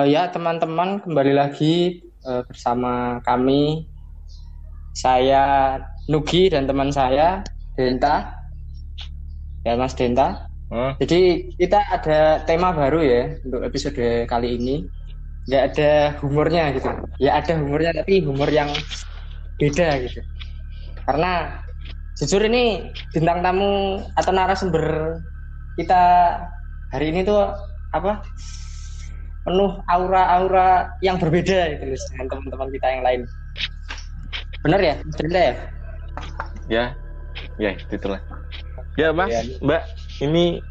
uh, ya teman-teman kembali lagi uh, bersama kami saya Nugi dan teman saya Denta. Ya Mas Denta. Hmm? jadi kita ada tema baru ya untuk episode kali ini. Nggak ada humornya gitu. Ya ada humornya tapi humor yang beda gitu. Karena jujur ini bintang tamu atau narasumber kita hari ini tuh apa penuh aura-aura yang berbeda gitu dengan teman-teman kita yang lain. Benar ya, cerita ya? Ya, ya itulah. Ya mas, ya. Mbak, ini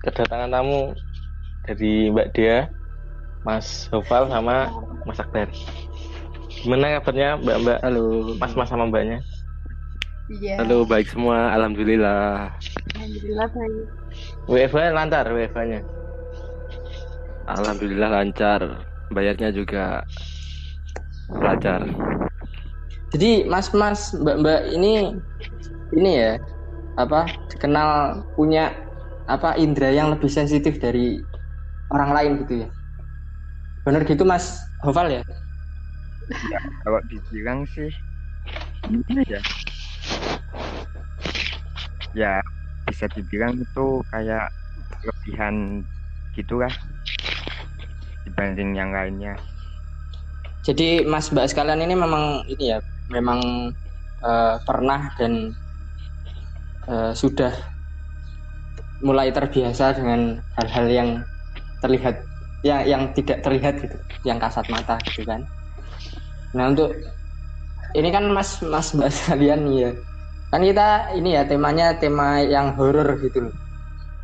kedatangan tamu dari Mbak Dia, Mas Hofal sama Mas Akbar. Gimana kabarnya Mbak Mbak? Halo. Mas Mas sama Mbaknya? Iya. Halo, baik semua. Alhamdulillah. Alhamdulillah baik. WFH lancar WFH-nya. Alhamdulillah lancar. Bayarnya juga lancar. Jadi mas-mas mbak-mbak ini ini ya apa dikenal punya apa indera yang lebih sensitif dari orang lain gitu ya. Benar gitu Mas Hoval ya? Ya, kalau dibilang sih ini ya. Ya, bisa dibilang itu kayak kelebihan gitu lah dibanding yang lainnya. Jadi Mas Mbak sekalian ini memang ini ya, memang uh, pernah dan uh, sudah mulai terbiasa dengan hal-hal yang terlihat ya yang tidak terlihat gitu, yang kasat mata gitu kan. Nah untuk ini kan Mas Mas Mbak sekalian ya, kan kita ini ya temanya tema yang horor gitu.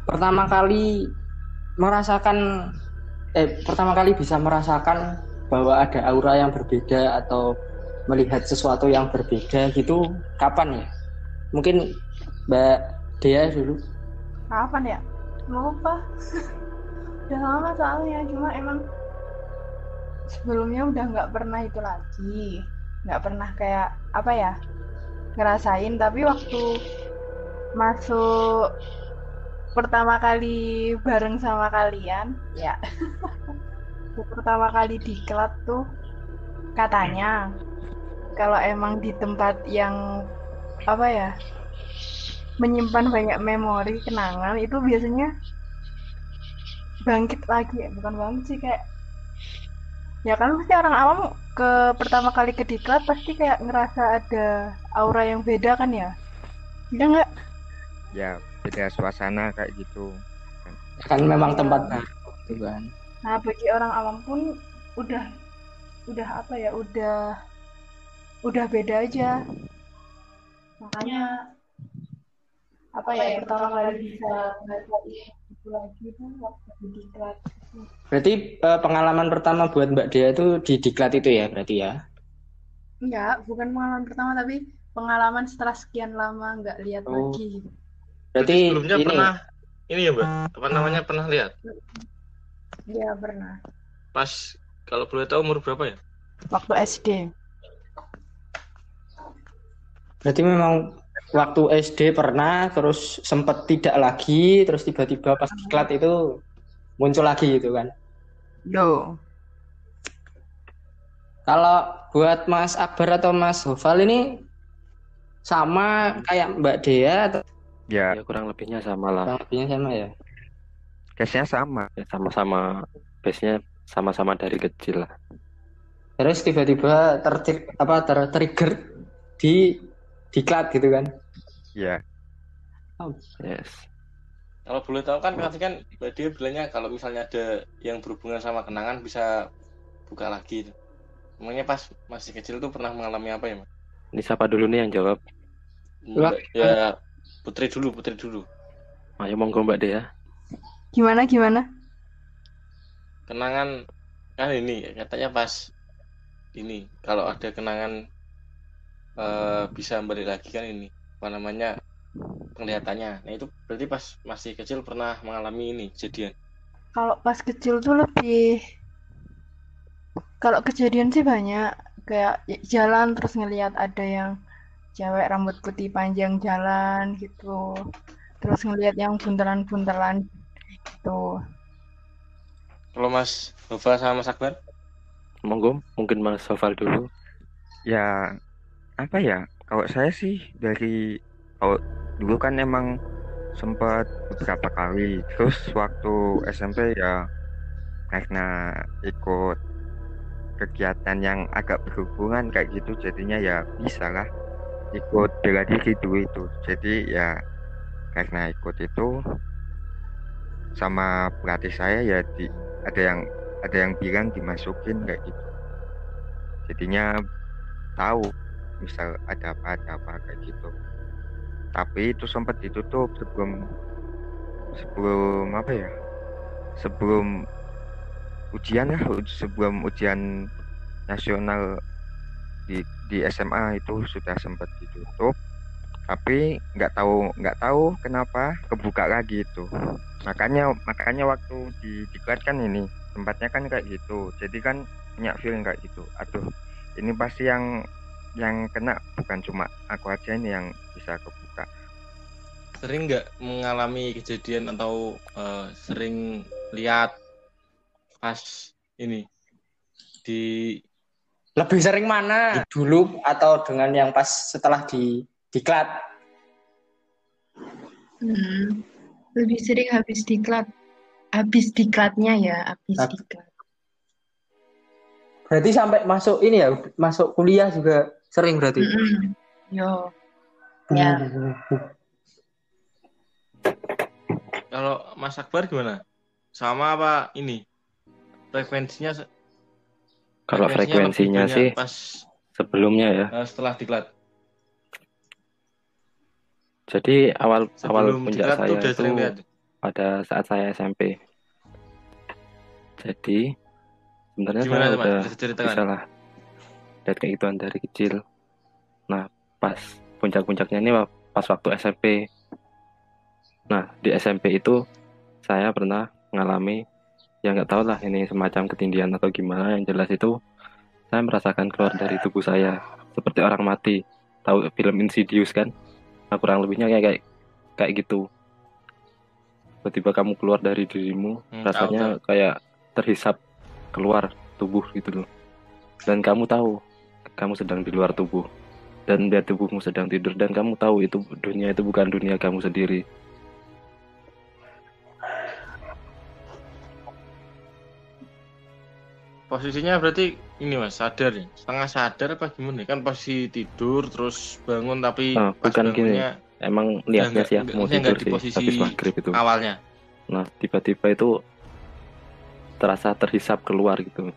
Pertama kali merasakan eh pertama kali bisa merasakan bahwa ada aura yang berbeda atau melihat sesuatu yang berbeda gitu kapan ya? Mungkin Mbak Dea dulu. Kapan ya? Lupa. udah lama soalnya cuma emang sebelumnya udah nggak pernah itu lagi nggak pernah kayak apa ya ngerasain tapi waktu masuk pertama kali bareng sama kalian ya. Pertama kali di diklat tuh katanya kalau emang di tempat yang apa ya menyimpan banyak memori kenangan itu biasanya bangkit lagi ya. Bukan bangkit sih kayak ya kan pasti orang awam ke pertama kali ke diklat pasti kayak ngerasa ada aura yang beda kan ya? Ya nggak? Ya beda suasana kayak gitu. Kan memang tempat gitu kan. Nah bagi orang awam pun udah udah apa ya udah udah beda aja. Makanya apa ya pertama kali bisa ngerasain itu lagi tuh waktu di diklat berarti uh, pengalaman pertama buat Mbak Dea itu di diklat itu ya berarti ya? Enggak bukan pengalaman pertama tapi pengalaman setelah sekian lama nggak lihat oh. lagi Berarti sebelumnya ini... pernah ini ya, Mbak? Apa namanya pernah lihat? Iya, pernah. Pas kalau boleh tahu umur berapa ya? Waktu SD. Berarti memang waktu SD pernah terus sempat tidak lagi terus tiba-tiba pas diklat itu muncul lagi gitu kan. Yo. Kalau buat Mas Akbar atau Mas Hofal ini sama kayak Mbak Dea atau Ya. ya kurang lebihnya sama lah. Kurang lebihnya sama ya. Case-nya sama. Ya, sama-sama. Base-nya sama-sama dari kecil lah. Terus tiba-tiba ter apa ter trigger di diklat gitu kan? Iya. Oh. Yes. Kalau boleh tahu kan pasti kan dia bilangnya kalau misalnya ada yang berhubungan sama kenangan bisa buka lagi. Emangnya pas masih kecil tuh pernah mengalami apa ya, Mas? Ini siapa dulu nih yang jawab? Ya Putri dulu, Putri dulu. Ayo monggo Mbak Dea. Gimana gimana? Kenangan kan ini katanya pas ini kalau ada kenangan uh, bisa balik lagi kan ini apa namanya penglihatannya. Nah itu berarti pas masih kecil pernah mengalami ini kejadian. Kalau pas kecil tuh lebih kalau kejadian sih banyak kayak jalan terus ngelihat ada yang cewek rambut putih panjang jalan gitu terus ngelihat yang buntelan-buntelan gitu Kalau Mas Nova sama Mas Akbar? Monggo, mungkin Mas Sofal dulu. Ya, apa ya? Kalau saya sih dari kalau dulu kan emang sempat beberapa kali. Terus waktu SMP ya karena ikut kegiatan yang agak berhubungan kayak gitu jadinya ya bisa lah ikut bela diri dulu itu. Jadi ya karena ikut itu sama pelatih saya ya di, ada yang ada yang bilang dimasukin kayak gitu. Jadinya tahu misal ada apa ada apa kayak gitu. Tapi itu sempat ditutup sebelum sebelum apa ya? Sebelum ujian lah sebelum ujian nasional di di SMA itu sudah sempat ditutup tapi nggak tahu nggak tahu kenapa kebuka lagi itu. Makanya makanya waktu di diklat kan ini tempatnya kan kayak gitu. Jadi kan punya feeling kayak gitu. Aduh ini pasti yang yang kena bukan cuma aku aja ini yang bisa kebuka. Sering nggak mengalami kejadian atau eh, sering lihat pas ini di Lebih sering mana dulu atau dengan yang pas setelah di diklat? Hmm, lebih sering habis diklat. Habis diklatnya ya, habis Hab- diklat. Berarti sampai masuk ini ya, masuk kuliah juga sering berarti. Mm-mm. Yo, ya. kalau Mas Akbar gimana? Sama apa ini? Frekuensinya Kalau frekuensinya sih pas sebelumnya ya. eh, setelah diklat. Jadi awal awal Sebelum puncak diklat tuh saya itu lihat. pada saat saya SMP. Jadi sebenarnya Gimana saya tuh, Mas? udah Bisa lah lihat kayak gituan dari kecil. Nah pas puncak-puncaknya ini pas waktu SMP. Nah di SMP itu saya pernah mengalami ya nggak tahu lah ini semacam ketindihan atau gimana yang jelas itu saya merasakan keluar dari tubuh saya seperti orang mati. Tahu film Insidious kan? Nah, kurang lebihnya kayak kayak kayak gitu. Tiba-tiba kamu keluar dari dirimu, Hmm, rasanya kayak terhisap keluar tubuh gitu loh. Dan kamu tahu kamu sedang di luar tubuh. Dan biar tubuhmu sedang tidur dan kamu tahu itu dunia itu bukan dunia kamu sendiri. Posisinya berarti ini Mas, sadar ya? Setengah sadar apa gimana? Kan posisi tidur terus bangun tapi Ah, pas bukan gini. Emang nggak- sih nggak- mau tidur di posisi habis maghrib itu. awalnya. Nah, tiba-tiba itu terasa terhisap keluar gitu.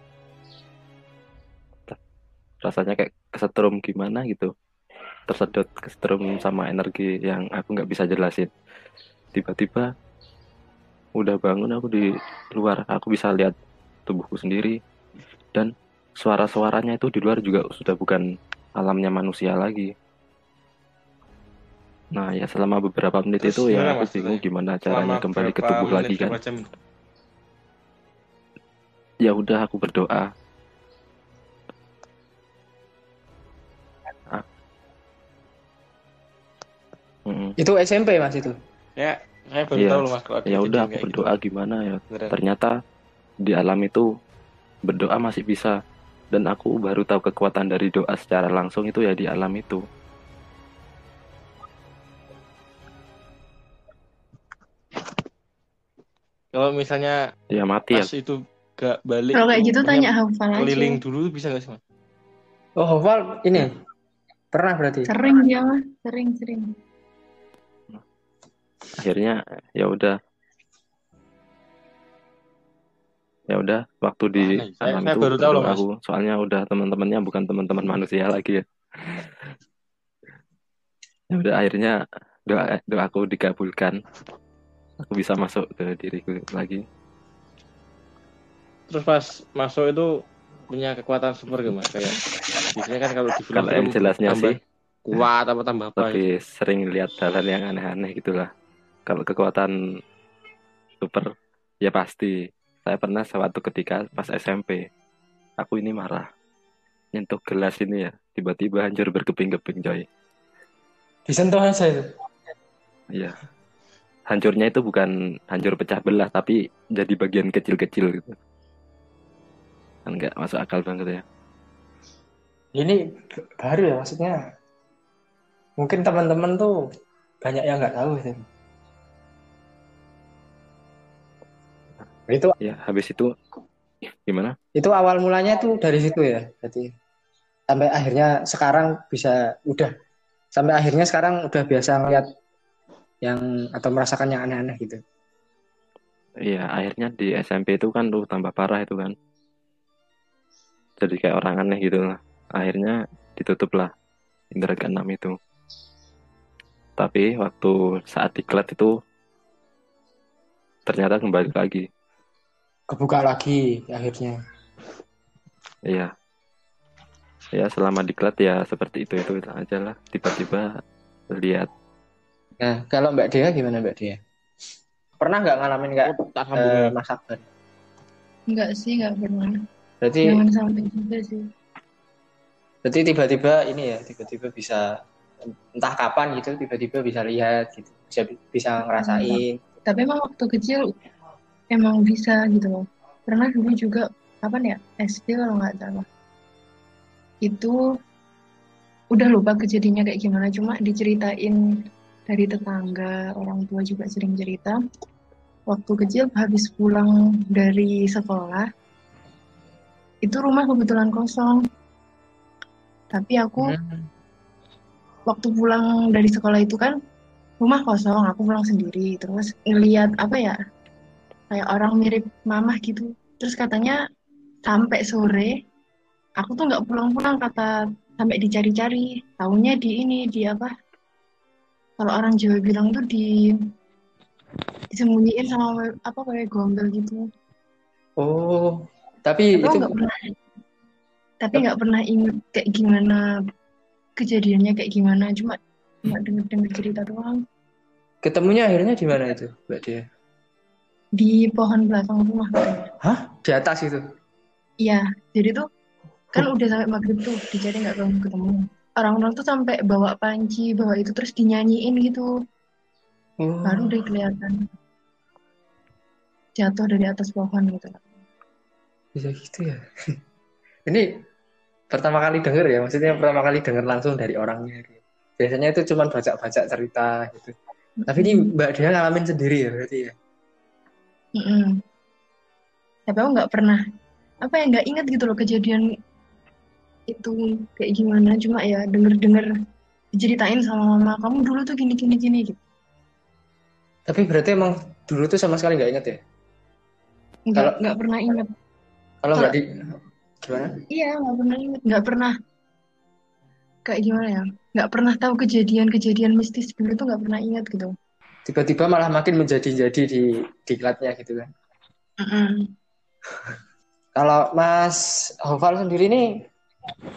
Rasanya kayak kesetrum gimana gitu. Tersedot kesetrum sama energi yang aku nggak bisa jelasin. Tiba-tiba udah bangun aku di luar, aku bisa lihat tubuhku sendiri dan suara-suaranya itu di luar juga sudah bukan alamnya manusia lagi. Nah, ya selama beberapa menit Terus itu ya gimana, aku bingung gimana Selama caranya kembali ke tubuh lagi kan. jam? ya udah aku berdoa Ah. Itu SMP Mas itu. Ya, saya baru Iya. tahu loh Mas kalau ada ya udah aku gitu. berdoa gimana ya Beneran. ternyata di alam itu berdoa masih bisa dan aku baru tahu kekuatan dari doa secara langsung itu ya di alam itu Kalau misalnya ya mati ya pas itu gak balik Kalau kayak gitu tanya hafal aja. keliling dulu bisa gak sih Mas? Oh, Hafal ini pernah berarti. Sering dia mah, sering-sering. akhirnya ya udah ya udah waktu di Aneh, saya- saya itu baru tahu loh, Mas. aku soalnya udah teman-temannya bukan teman-teman manusia lagi ya. Ya udah akhirnya doa doaku dikabulkan aku bisa masuk ke diriku lagi. Terus pas masuk itu punya kekuatan super gak Mas? Kayak biasanya kan kalau di kalau yang film jelasnya tambah sih kuat apa tambah apa gitu. lebih sering lihat hal-hal yang aneh-aneh gitulah. Kalau kekuatan super ya pasti saya pernah suatu ketika pas SMP aku ini marah nyentuh gelas ini ya tiba-tiba hancur berkeping-keping coy Disentuh aja itu. iya hancurnya itu bukan hancur pecah belah tapi jadi bagian kecil-kecil gitu kan nggak masuk akal banget ya Ini baru ya maksudnya. Mungkin teman-teman tuh banyak yang nggak tahu sih. Itu ya habis itu gimana itu awal mulanya tuh dari situ ya. Jadi sampai akhirnya sekarang bisa udah sampai akhirnya sekarang udah biasa ngeliat yang atau merasakan yang aneh-aneh gitu. Iya, akhirnya di SMP itu kan tuh tambah parah itu kan. Jadi kayak orang aneh gitu lah. Akhirnya ditutup lah indera keenam itu. Tapi waktu saat diklat itu ternyata kembali lagi. Kebuka lagi akhirnya. Iya. Ya selama diklat ya seperti itu itu aja lah. Tiba-tiba lihat Nah, kalau Mbak Dea gimana Mbak Dea? Pernah nggak ngalamin nggak tak eh, sambungin. Mas Akbar? Enggak sih, enggak pernah. Berarti Jangan sampai juga sih. berarti tiba-tiba ini ya, tiba-tiba bisa entah kapan gitu, tiba-tiba bisa lihat gitu, bisa bisa ngerasain. Tapi emang waktu kecil emang bisa gitu loh. Pernah dulu juga kapan ya? SD kalau nggak salah. Itu udah lupa kejadiannya kayak gimana, cuma diceritain dari tetangga, orang tua juga sering cerita. Waktu kecil habis pulang dari sekolah, itu rumah kebetulan kosong. Tapi aku Hmm. waktu pulang dari sekolah itu kan rumah kosong, aku pulang sendiri. Terus ngeliat apa ya, kayak orang mirip mamah gitu. Terus katanya sampai sore, aku tuh nggak pulang-pulang kata sampai dicari-cari. Taunya di ini di apa? Kalau orang Jawa bilang tuh di disembunyiin sama apa kayak gombel gitu. Oh, tapi aku itu nggak pernah, tapi nggak pernah inget kayak gimana kejadiannya kayak gimana. Cuma cuma denger-denger cerita doang. ketemunya akhirnya di mana itu, Mbak Dea? Di pohon belakang rumah katanya. Hah? Di atas itu? Iya, jadi tuh kan udah sampai maghrib tuh dicari nggak ketemu ketemu. Orang-orang tuh sampai bawa panci, bawa itu terus dinyanyiin gitu, Oh, baru udah kelihatan jatuh dari atas pohon gitu. bisa gitu ya. Ini pertama kali denger ya, maksudnya pertama kali denger langsung dari orangnya. gitu. Biasanya itu cuma baca-baca cerita gitu. Tapi ini Mbak Dea ngalamin sendiri ya berarti ya. Mm-mm. Tapi aku nggak pernah apa ya nggak ingat gitu loh kejadian itu kayak gimana. Cuma ya denger-denger diceritain sama mama kamu dulu tuh gini gini gini gitu. Tapi berarti emang dulu tuh sama sekali nggak inget ya? Nggak nggak pernah ingat. Kalau di gimana? Iya, nggak pernah ingat, nggak pernah kayak gimana ya, nggak pernah tahu kejadian-kejadian mistis dulu tuh nggak pernah ingat gitu. Tiba-tiba malah makin menjadi-jadi di diklatnya gitu kan. Mm-mm. Kalau Mas Hofal sendiri nih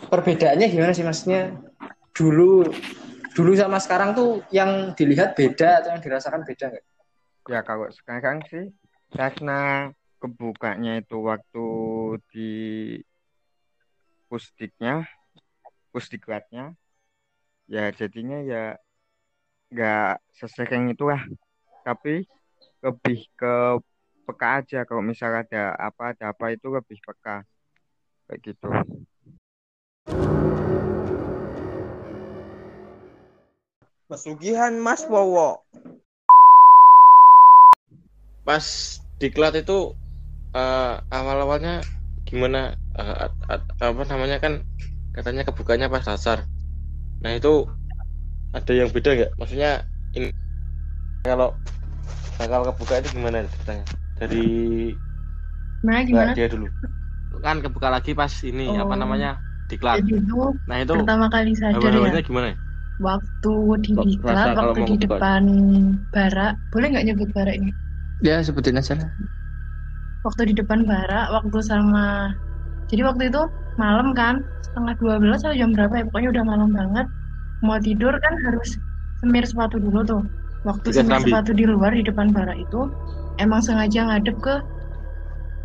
perbedaannya gimana sih maksudnya? Dulu dulu sama sekarang tuh yang dilihat beda atau yang dirasakan beda nggak? Ya kalau sekarang sih karena kebukanya itu waktu di pusdiknya, pusdiklatnya, ya jadinya ya nggak sesering itulah, tapi lebih ke peka aja kalau misal ada apa ada apa itu lebih peka kayak gitu. Pesugihan Mas Wowo. Pas diklat itu eh, awal-awalnya gimana Eh, at- at- apa namanya kan katanya kebukanya pas dasar. Nah itu ada yang beda nggak? Maksudnya ini kalau bakal kebuka itu gimana ceritanya? Dari Nah, gimana? dia dulu. Kan kebuka lagi pas ini Oh. apa namanya diklat. Jadi itu Nah itu pertama kali sadar awal-awalnya ya, gimana? waktu di diklat, waktu di depan barak, boleh nggak nyebut barak ini? Ya sebutin aja lah. Waktu di depan barak, waktu sama, jadi waktu itu malam kan, setengah 12 atau jam berapa ya, pokoknya udah malam banget. Mau tidur kan harus semir sepatu dulu tuh. Waktu Tiga semir sepatu di luar di depan barak itu, emang sengaja ngadep ke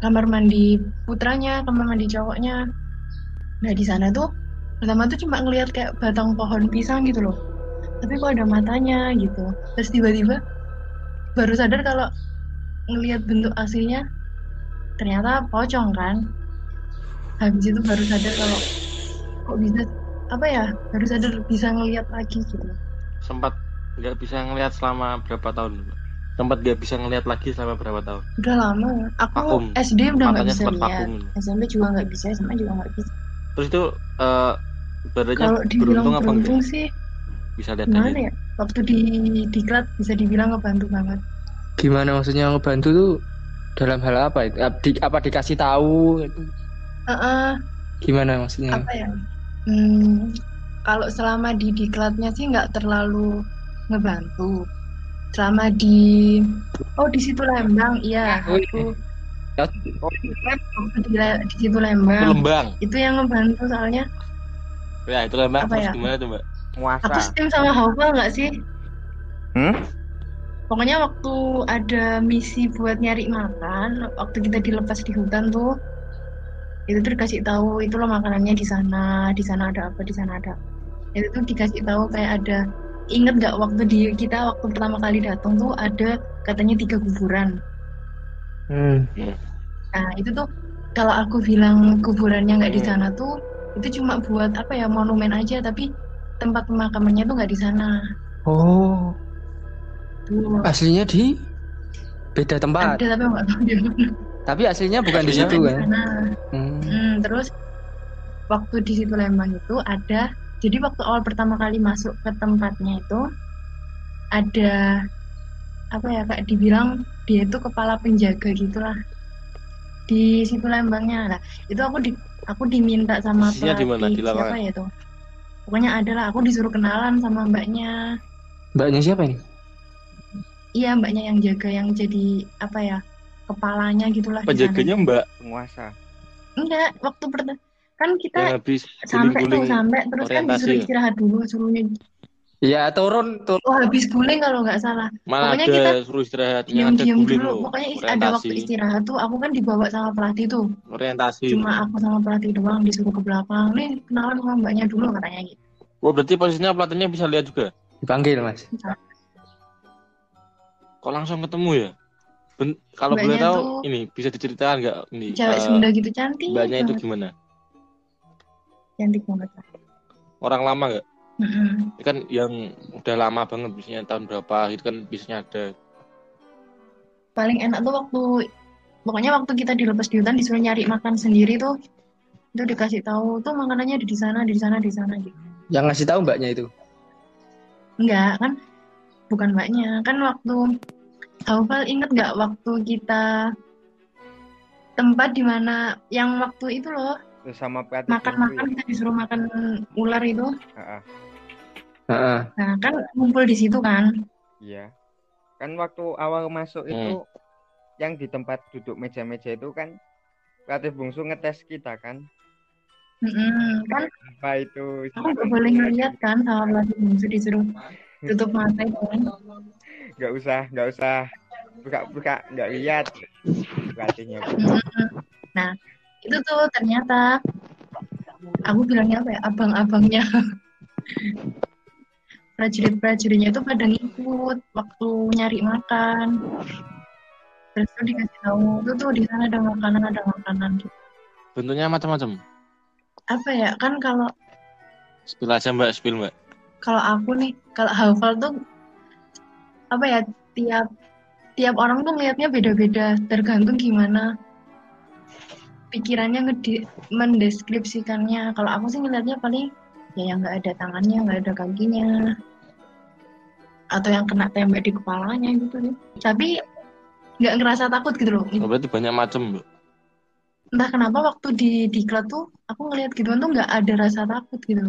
kamar mandi putranya, kamar mandi cowoknya. Nah di sana tuh pertama tuh cuma ngelihat kayak batang pohon pisang gitu loh. Tapi kok ada matanya gitu. Terus tiba-tiba baru sadar kalau ngelihat bentuk aslinya ternyata pocong kan habis itu baru sadar kalau kok bisa apa ya baru sadar bisa ngelihat lagi gitu. Sempat nggak bisa ngelihat selama berapa tahun sempat nggak bisa ngelihat lagi selama berapa tahun? Udah lama. Aku Vakum. SD udah nggak bisa lihat. SMP juga nggak bisa SMA juga nggak bisa. Terus itu eh badannya kalau beruntung apa enggak? beruntung sih bisa lihat gimana ya? Waktu di diklat bisa dibilang ngebantu banget. Gimana maksudnya ngebantu tuh? Dalam hal apa? Di- apa dikasih tahu? Heeh, Gimana maksudnya? apa ya hmm, kalau selama di diklatnya sih nggak terlalu ngebantu selama di oh di situ Lembang iya Oh, aku Ya. waktu di, Le- di situ itu Lembang lembang itu yang ngebantu soalnya ya itu lembang Apa terus ya? gimana tuh mbak aku Muasa. setim sama Haufal nggak sih Hmm? pokoknya waktu ada misi buat nyari makan waktu kita dilepas di hutan tuh itu tuh dikasih tahu itu loh makanannya di sana di sana ada apa di sana ada itu tuh dikasih tahu kayak ada inget nggak waktu di kita waktu pertama kali datang tuh ada katanya tiga kuburan Hmm. nah itu tuh kalau aku bilang kuburannya nggak di Hmm. sana tuh itu cuma buat apa ya monumen aja tapi tempat pemakamannya tuh nggak di sana Oh, tuh aslinya di beda tempat. ada tapi nggak tahu di mana Tapi aslinya bukan di situ kan? Hmm. Hmm, terus waktu di situ Lembang itu ada jadi waktu awal pertama kali masuk ke tempatnya itu ada apa ya kayak dibilang dia itu kepala penjaga gitulah di situ Lembangnya lah itu aku di aku diminta sama Posisinya di mana? Di siapa ya itu pokoknya ada lah aku disuruh kenalan sama mbaknya Mbaknya siapa ini? iya mbaknya yang jaga yang jadi apa ya kepalanya gitulah penjaganya mbak? Penguasa. enggak waktu pertama kan kita yang habis sampai tuh sampai terus kan orientasi disuruh ya? istirahat dulu suruhnya. Ya turun, turun. oh habis guling kalau nggak salah. Mana Pokoknya ada kita suruh istirahat diam-diam guling dulu. loh pokoknya is- ada orientasi. waktu istirahat tuh aku kan dibawa sama pelatih tuh. Orientasi. Cuma aku sama pelatih doang disuruh ke belakang. Nih kenalan sama mbaknya dulu katanya gitu. Oh berarti posisinya pelatihnya bisa lihat juga? Dipanggil, Mas. kok langsung ketemu ya Ben- kalau boleh tahu tuh ini bisa diceritakan nggak ini cewek eh, Sunda gitu cantik mbaknya itu gimana cantik banget orang lama nggak. Ini kan yang udah lama banget biasanya tahun berapa itu kan biasanya ada paling enak tuh waktu pokoknya waktu kita dilepas di hutan disuruh nyari makan sendiri tuh itu dikasih tahu tuh makanannya ada di sana di sana di sana gitu Yang ngasih tahu mbaknya itu. Enggak, kan bukan mbaknya. Kan waktu Taufal inget nggak waktu kita tempat di mana yang waktu itu loh sama makan-makan kita disuruh makan ular itu. Heeh. Heeh. Nah, kan ngumpul di situ kan. Iya. Kan waktu awal masuk Hmm. itu yang di tempat duduk meja-meja itu kan pelatih bungsu ngetes kita kan. Mm-mm, kan Apa itu? aku nggak boleh ngeliat kan sama pelatih bungsu disuruh tutup mata itu kan. Nggak usah, nggak usah. Buka-buka, nggak lihat. Pelatihnya. Nah, itu tuh ternyata aku bilangnya apa ya? Abang-abangnya. Prajurit-prajuritnya itu pada ngikut waktu nyari makan. Terus tuh dikasih tahu tuh tuh di sana ada makanan ada makanan. Gitu. bentuknya macam-macam? Apa ya? Kan kalau spill aja mbak. Spill mbak. kalau aku nih kalau hafal tuh apa ya tiap tiap orang tuh ngelihatnya beda-beda tergantung gimana pikirannya ngedi mendeskripsikannya. Kalau aku sih ngelihatnya paling ya yang nggak ada tangannya nggak ada kakinya atau yang kena tembak di kepalanya gitu nih tapi nggak ngerasa takut gitu loh. Oh, berarti banyak macam mbak? Entah kenapa waktu di diklat tuh aku ngelihat gituan tuh nggak ada rasa takut gitu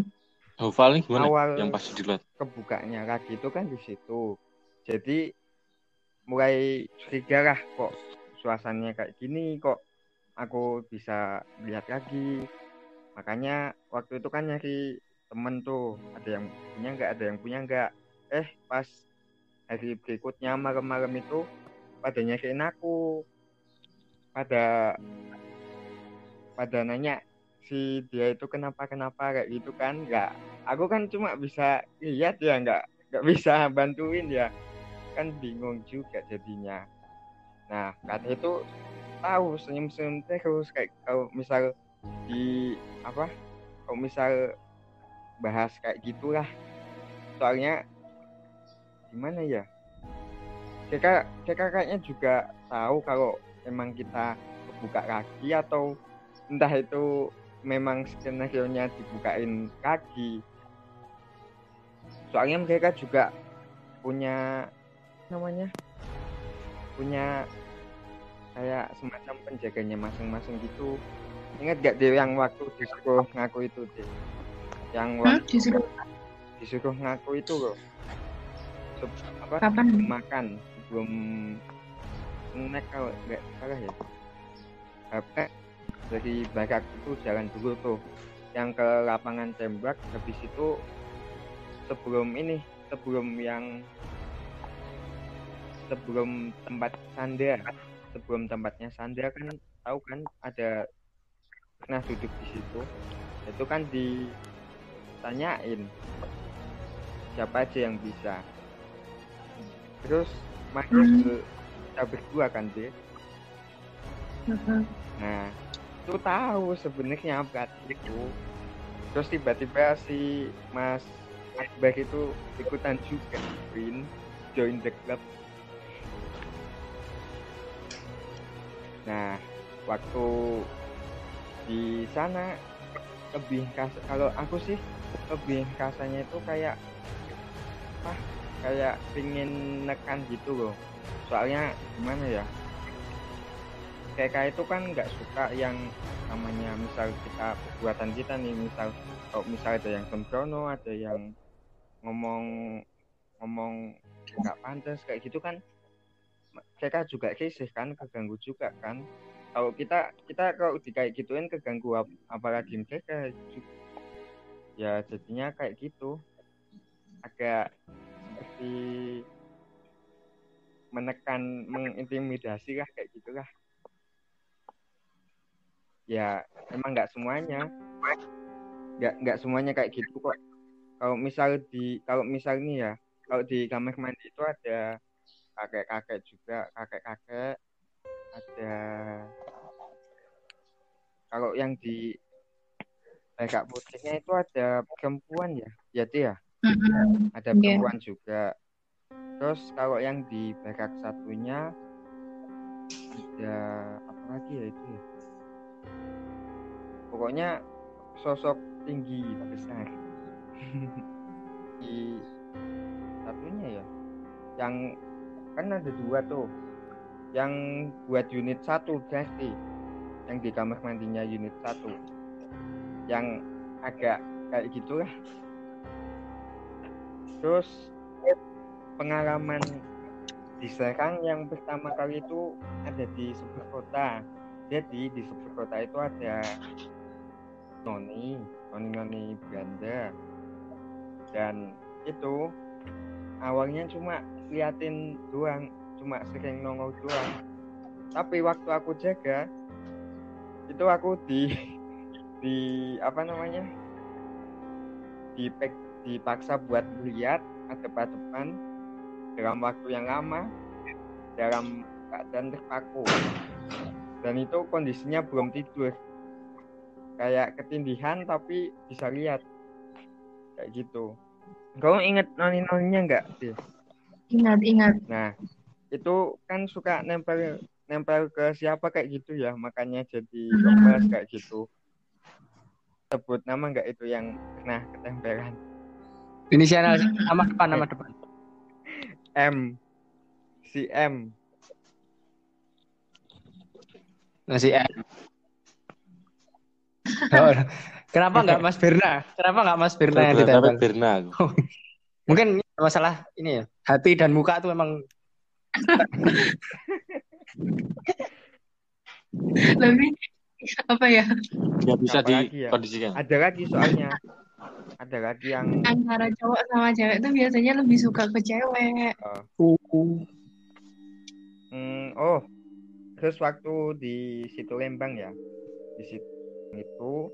Haufal nih gimana? Awal yang pasti dilihat kebukanya lagi itu kan di situ. Jadi mulai curiga lah kok suasananya kayak gini kok aku bisa lihat lagi. Makanya waktu itu kan nyari temen tuh ada yang punya nggak ada yang punya nggak. Eh pas hari berikutnya malam-malam itu pada nyariin aku. Pada pada nanya si dia itu kenapa kenapa kayak gitu kan nggak aku kan cuma bisa lihat ya nggak nggak bisa bantuin ya kan bingung juga jadinya. Nah kata itu tahu senyum-senyum terus kayak kalau misal di apa kalau misal bahas kayak gitulah. Soalnya gimana ya? Kakak kakaknya juga tahu kalau emang kita buka kaki atau entah itu memang skenario nya dibukain kaki soalnya mereka juga punya namanya? Punya kayak semacam penjaganya masing-masing gitu. Ingat gak deh yang waktu disuruh ngaku itu deh yang Hah? waktu Disuruh? disuruh ngaku itu loh. Se- apa? Kapan? makan sebelum snack kalau nggak salah ya. Apa dari barak itu jalan dulu tuh. Yang ke lapangan tembak habis itu sebelum ini sebelum yang sebelum tempat sandar sebelum tempatnya sandar kan tahu kan ada pernah duduk di situ itu kan ditanyain siapa aja yang bisa terus manggil Hmm. ke kita berdua kan deh Heeh. Nah, itu tahu sebenarnya berarti itu. Terus tiba-tiba si Mas Akbar itu ikutan juga join join the club. Nah, waktu di sana lebih kas kalau aku sih lebih kasarnya itu kayak ah kayak pingin nekan gitu loh. Soalnya gimana ya? Kayak itu kan nggak suka yang namanya misal kita perbuatan kita nih misal kalau misal ada yang sembrono ada yang ngomong ngomong nggak pantas kayak gitu kan mereka juga risih kan keganggu juga kan. Kalau kita kita kalau di kayak gituin keganggu ap- apalagi mereka ya jadinya kayak gitu. Agak seperti menekan mengintimidasi lah kayak gitulah. Ya emang nggak semuanya. Nggak nggak semuanya kayak gitu kok. Kalau misal di kalau misal nih ya kalau di kamar mandi itu ada kakek kakek juga kakek kakek ada kalau yang di kakak putihnya itu ada perempuan ya Ti, ya? Mm-mm. ada Iya. perempuan juga. Terus kalau yang di barak satunya ada apa lagi ya itu ya? Pokoknya sosok tinggi besar. Di satunya ya yang kan ada dua tuh. Yang buat unit satu berarti yang di kamar mandinya unit satu. Yang agak kayak gitulah terus pengalaman di Serang yang pertama kali itu ada di sebuah kota. Jadi di sebuah kota itu ada noni noni noni Belanda. Dan itu awalnya cuma liatin doang cuma sering nongol doang. Tapi waktu aku jaga itu aku di di apa namanya dipek dipaksa buat lihat ada depan dalam waktu yang lama dalam keadaan terpaku. Dan itu kondisinya belum tidur. Kayak ketindihan tapi bisa lihat. Kayak gitu. Kamu inget noni noninya nggak sih Ingat, ingat. nah itu kan suka nempel nempel ke siapa kayak gitu ya makanya jadi lemes kayak gitu sebut nama nggak itu yang pernah ketempelan Inisial nama depan nama depan. M si M Masih M. Oh, kenapa nggak Mas Birna? Kenapa nggak Mas Birna yang Tapi ditempel? Birna aku. Mungkin masalah ini ya, hati dan muka tuh emang Tapi apa ya? Nggak bisa ya? dikondisikan. ada lagi soalnya ada lagi yang Antara cowok sama cewek tuh biasanya lebih suka ke cewek. Hmm, oh, terus waktu di situ Lembang ya, di situ itu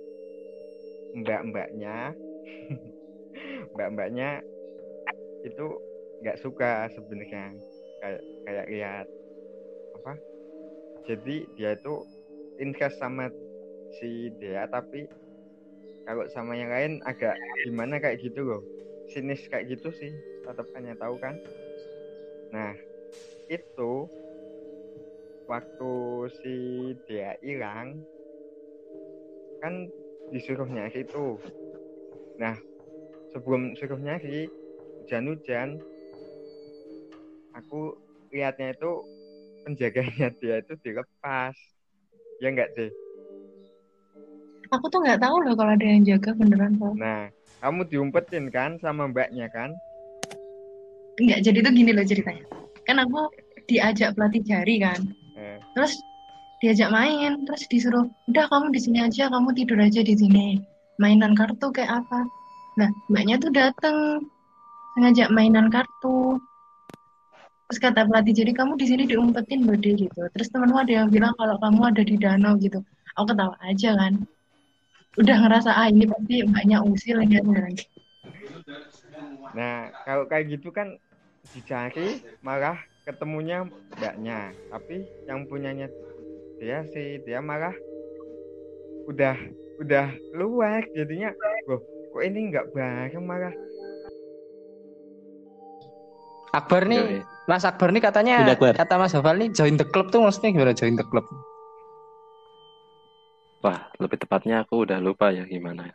mbak-mbaknya, mbak-mbaknya itu nggak suka sebenarnya. Kayak kayak lihat apa jadi dia itu invest sama si dia tapi kalau sama yang lain agak gimana kayak gitu loh. Sinis kayak gitu sih tatapannya tahu kan. Nah itu waktu si dia hilang kan disuruh nyari tuh nah sebelum suruh nyari hujan-hujan aku lihatnya itu penjaganya dia itu dilepas ya enggak sih Aku tuh nggak tahu loh kalau ada yang jaga beneran kok. nah kamu diumpetin kan sama mbaknya kan Enggak, jadi tuh gini loh ceritanya. Kan aku diajak pelatih jari kan. eh, Terus diajak main, terus disuruh, udah kamu di sini aja, kamu tidur aja di sini. Mainan kartu kayak apa? Nah, mbaknya tuh dateng ngajak mainan kartu. Terus kata pelatih, jadi kamu di sini diumpetin Bode gitu. Terus temenmu ada yang bilang kalau kamu ada di danau gitu. Aku ketawa aja kan. Udah ngerasa, ah ini pasti mbaknya usil lagi. nah kalau kayak gitu kan dicari malah ketemunya mbaknya tapi yang punyanya dia sih dia malah udah udah keluar jadinya loh kok ini nggak bareng malah Akbar nih, Yoi. Mas Akbar nih katanya Akbar. kata Mas Hafal nih join the club tuh maksudnya gimana join the club? Wah, lebih tepatnya aku udah lupa ya gimana.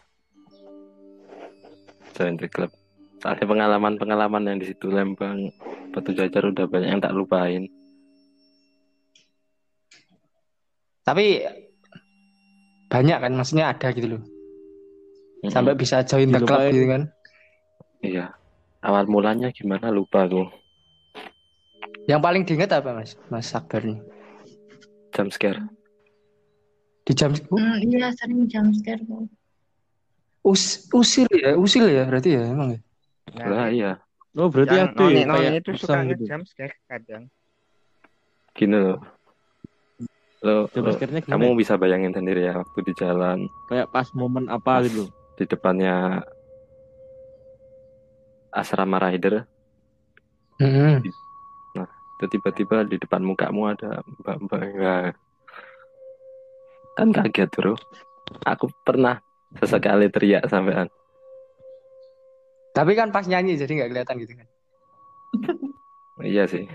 Join the club. Soalnya pengalaman-pengalaman yang di situ Lembang, Batu Jajar udah banyak yang tak lupain. Tapi banyak kan maksudnya ada gitu loh. Mm-mm. Sampai bisa join the club gitu kan. Iya. Awal mulanya gimana lupa tuh. Yang paling diinget apa Mas? Mas Akbar nih. Jump scare. Di jam Hmm, iya sering jump scare tuh. us usil ya, usil ya berarti ya emang ya. nah Lah iya. Oh berarti yang ada ya kayak itu suka gitu. ngejam scare kadang Gini loh. Lo, Jump lo- kamu ya? bisa bayangin sendiri ya waktu di jalan Kayak pas momen apa gitu. di depannya asrama rider Hmm. itu tiba-tiba di depan mukamu ada mbak-mbak enggak kan kaget bro aku pernah sesekali teriak sampean Tapi kan pas nyanyi jadi nggak kelihatan gitu kan. iya sih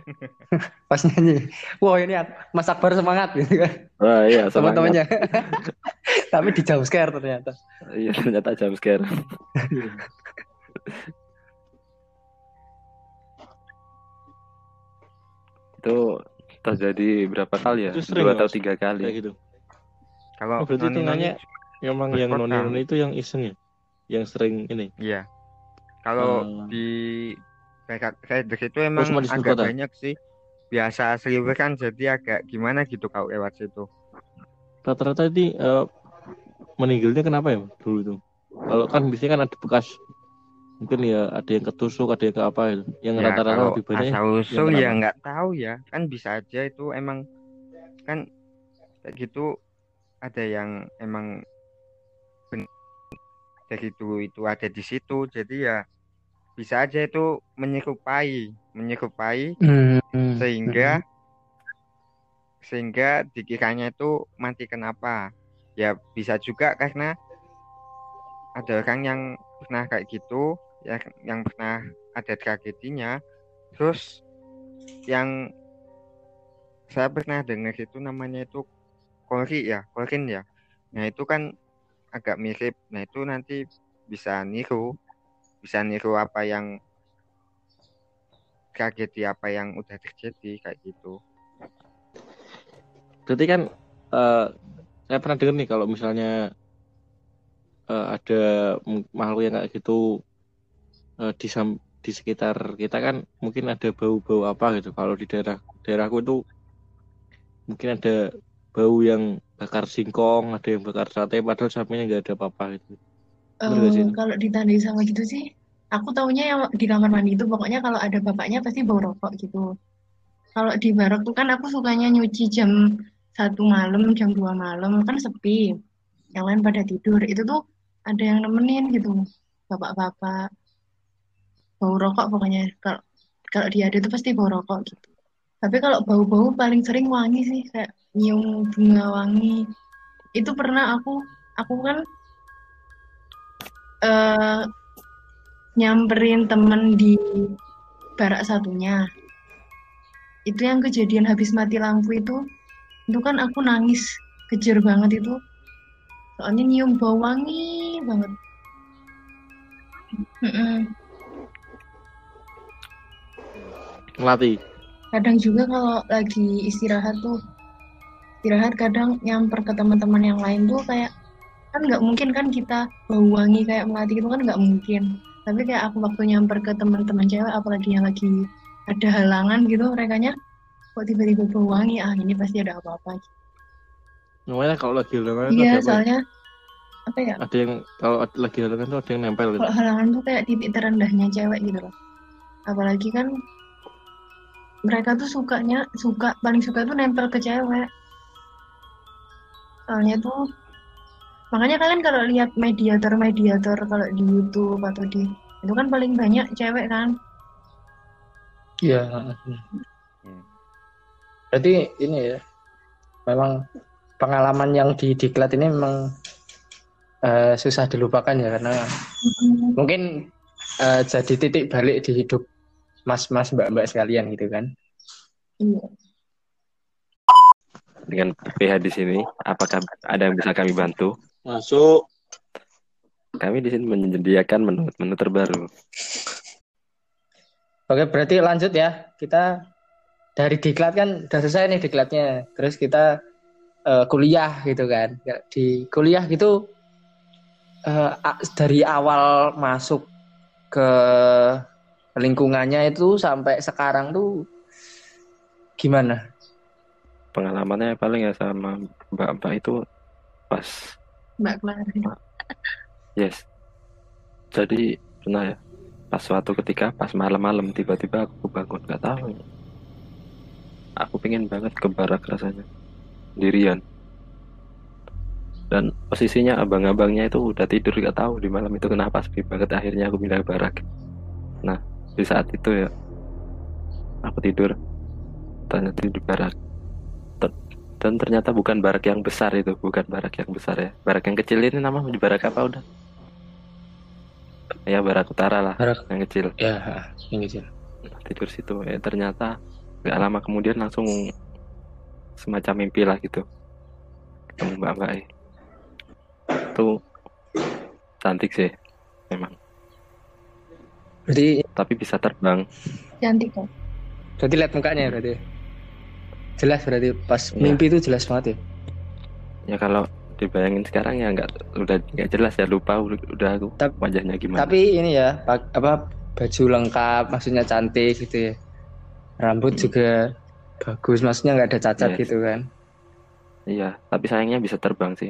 Pas nyanyi. Wah ini Mas Akbar semangat gitu kan. wah iya semangat Teman-temannya. Tapi di jump scare ternyata. iya ternyata jump scare itu terjadi berapa kali ya dua atau tiga kali Kayak gitu. kalau Oh, berarti noni noni Memang yang Berkota. noni-noni itu yang iseng ya? Yang sering ini. iya kalau Hmm. di kayak itu emang agak kota? banyak sih biasa sliver kan jadi agak gimana gitu kalau lewat situ Rata-rata ini eh, meninggalnya kenapa ya dulu itu? Kalau kan biasanya kan ada bekas mungkin ya ada yang ketusuk, ada yang ke apa itu. Yang ya rata-rata lebih banyak asal usul ya nggak tahu ya. Kan bisa aja itu emang kan kayak gitu ada yang emang dari dulu itu ada di situ. Jadi ya bisa aja itu menyerupai menyerupai Hmm. sehingga sehingga dikiranya itu mati kenapa. Ya bisa juga karena ada orang yang pernah kayak gitu ya yang pernah ada tragedinya. Terus yang saya pernah dengar itu namanya itu kori ya korin ya. Nah itu kan agak mirip. Nah itu nanti bisa niru bisa niru apa yang tragedi apa yang udah terjadi kayak gitu. Berarti kan eh, saya pernah dengar nih kalau misalnya eh, ada makhluk yang kayak gitu eh, di sam- di sekitar kita kan mungkin ada bau-bau apa gitu. Kalau di daerah daerahku itu mungkin ada bau yang bakar singkong, ada yang bakar sate, padahal sampingnya nggak ada apa-apa gitu. Itu? kalau ditandai sama gitu sih, aku taunya yang di kamar mandi itu pokoknya kalau ada bapaknya pasti bau rokok gitu. Kalau di barak tuh kan aku sukanya nyuci jam satu malam, jam dua malam kan sepi. Yang lain pada tidur. Itu tuh ada yang nemenin gitu, bapak-bapak. Bau rokok pokoknya. Kalau kalau dia ada itu pasti bawa rokok gitu. Tapi kalau bau-bau paling sering wangi sih kayak nyium bunga wangi. Itu pernah aku aku kan eh nyamperin temen di barak satunya. Itu yang kejadian habis mati lampu itu itu kan aku nangis kejer banget itu. Soalnya nyium bau wangi banget. Ngelatih. kadang juga kalau lagi istirahat tuh istirahat kadang nyamper ke teman-teman yang lain tuh kayak kan nggak mungkin kan kita bau wangi kayak melati itu kan nggak mungkin tapi kayak aku waktu nyamper ke teman-teman cewek apalagi yang lagi ada halangan gitu mereka kok tiba-tiba bau wangi ah ini pasti ada apa-apa Namanya kalau lagi halangan iya ada apa? soalnya apa ya Ada yang kalau lagi halangan tuh ada yang nempel gitu. kalau halangan tuh kayak titik terendahnya cewek gitu loh apalagi kan mereka tuh sukanya suka paling suka tuh nempel ke cewek. Soalnya tuh makanya kalian kalau lihat mediator mediator kalau di YouTube atau di itu kan paling banyak cewek kan? Iya. Berarti ini ya, memang pengalaman yang di diklat ini memang eh, susah dilupakan ya karena mungkin eh, jadi titik balik di hidup mas-mas mbak-mbak sekalian gitu kan. iya Dengan PH di sini, apakah ada yang bisa kami bantu? Masuk. Kami di sini menyediakan menu-menu terbaru. Oke, berarti lanjut ya. Kita dari diklat kan udah selesai nih diklatnya. Terus kita eh, kuliah gitu kan. Ya, Di kuliah gitu eh, a- dari awal masuk ke lingkungannya itu sampai sekarang tuh gimana? Pengalamannya paling ya sama mbak-mbak itu pas mbak Clara Yes. Jadi pernah ya pas suatu ketika pas malam-malam tiba-tiba aku bangun nggak tahu. Aku pengen banget ke barak rasanya sendirian. Dan posisinya abang-abangnya itu udah tidur nggak tahu di malam itu kenapa sepi banget akhirnya aku pindah ke barak. Nah di saat itu ya. Aku tidur. Ternyata di barak. Ter- dan ternyata bukan barak yang besar itu bukan barak yang besar ya. Barak yang kecil ini nama di barak apa udah? Ya barak utara lah Barak. yang kecil. Ya, ini sih. tidur situ. Ya ternyata nggak lama kemudian langsung semacam mimpi lah gitu. Ketemu mbak mbak itu cantik sih memang Berarti tapi bisa terbang cantik kok berarti lihat mukanya ya berarti. Jelas berarti pas Iya. mimpi itu jelas banget ya. ya kalau dibayangin sekarang ya nggak udah nggak jelas ya lupa udah aku Tap- wajahnya gimana Tapi ini ya, pak- apa baju lengkap, maksudnya cantik gitu ya. Rambut juga bagus, maksudnya nggak ada cacat Yes. gitu kan. iya tapi sayangnya bisa terbang sih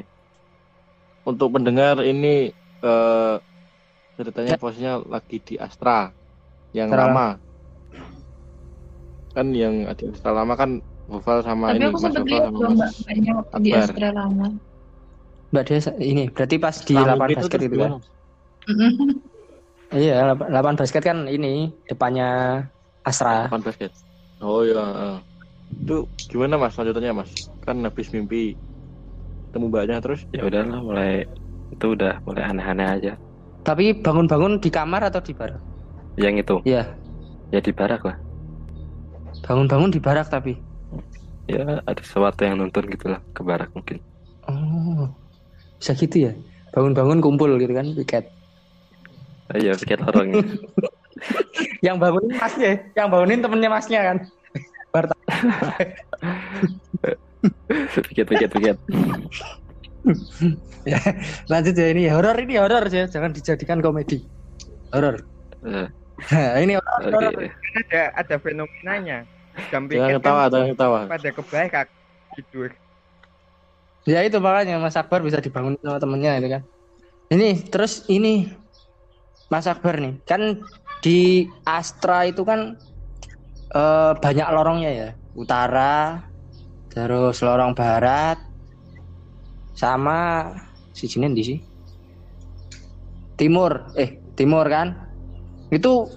Untuk pendengar ini eh, ceritanya posisinya lagi di Astra yang Astra. lama. Kan yang di Astra lama kan Gofal sama tapi ini aku Mas lihat sama mbak Mas di. Astra lama Mbak Desa ini berarti pas di lapangan itu basket itu kan. gimana? Iya, lap- lapangan basket kan ini depannya Astra. Lapangan basket. Oh iya. Itu gimana Mas lanjutannya Mas? Kan habis mimpi ketemu mbaknya terus ya udahlah mulai itu udah mulai aneh-aneh aja Tapi bangun-bangun di kamar atau di barak? yang itu Iya, ya di barak lah bangun-bangun di barak tapi. ya ada sesuatu yang nonton gitu lah ke barak mungkin Oh, bisa gitu ya. Bangun-bangun kumpul gitu kan, piket. Ah, iya pikir orang Yang bangunin masnya, yang bangunin temennya masnya kan. pikir pikir pikir Lanjut ya ini horor ini horor ya, jangan dijadikan komedi. Horor. Eh, Nah, ini horor. horor. ada ada fenomenanya jam jangan ketawa, jangan ketawa. pada kebaikan tidur Ya itu makanya Mas Akbar bisa dibangun sama temennya itu kan. Ini terus ini Mas Akbar nih kan di Astra itu kan eh, banyak lorongnya ya. Utara, terus lorong barat, sama si Jinin di sih. Timur, eh timur kan. Itu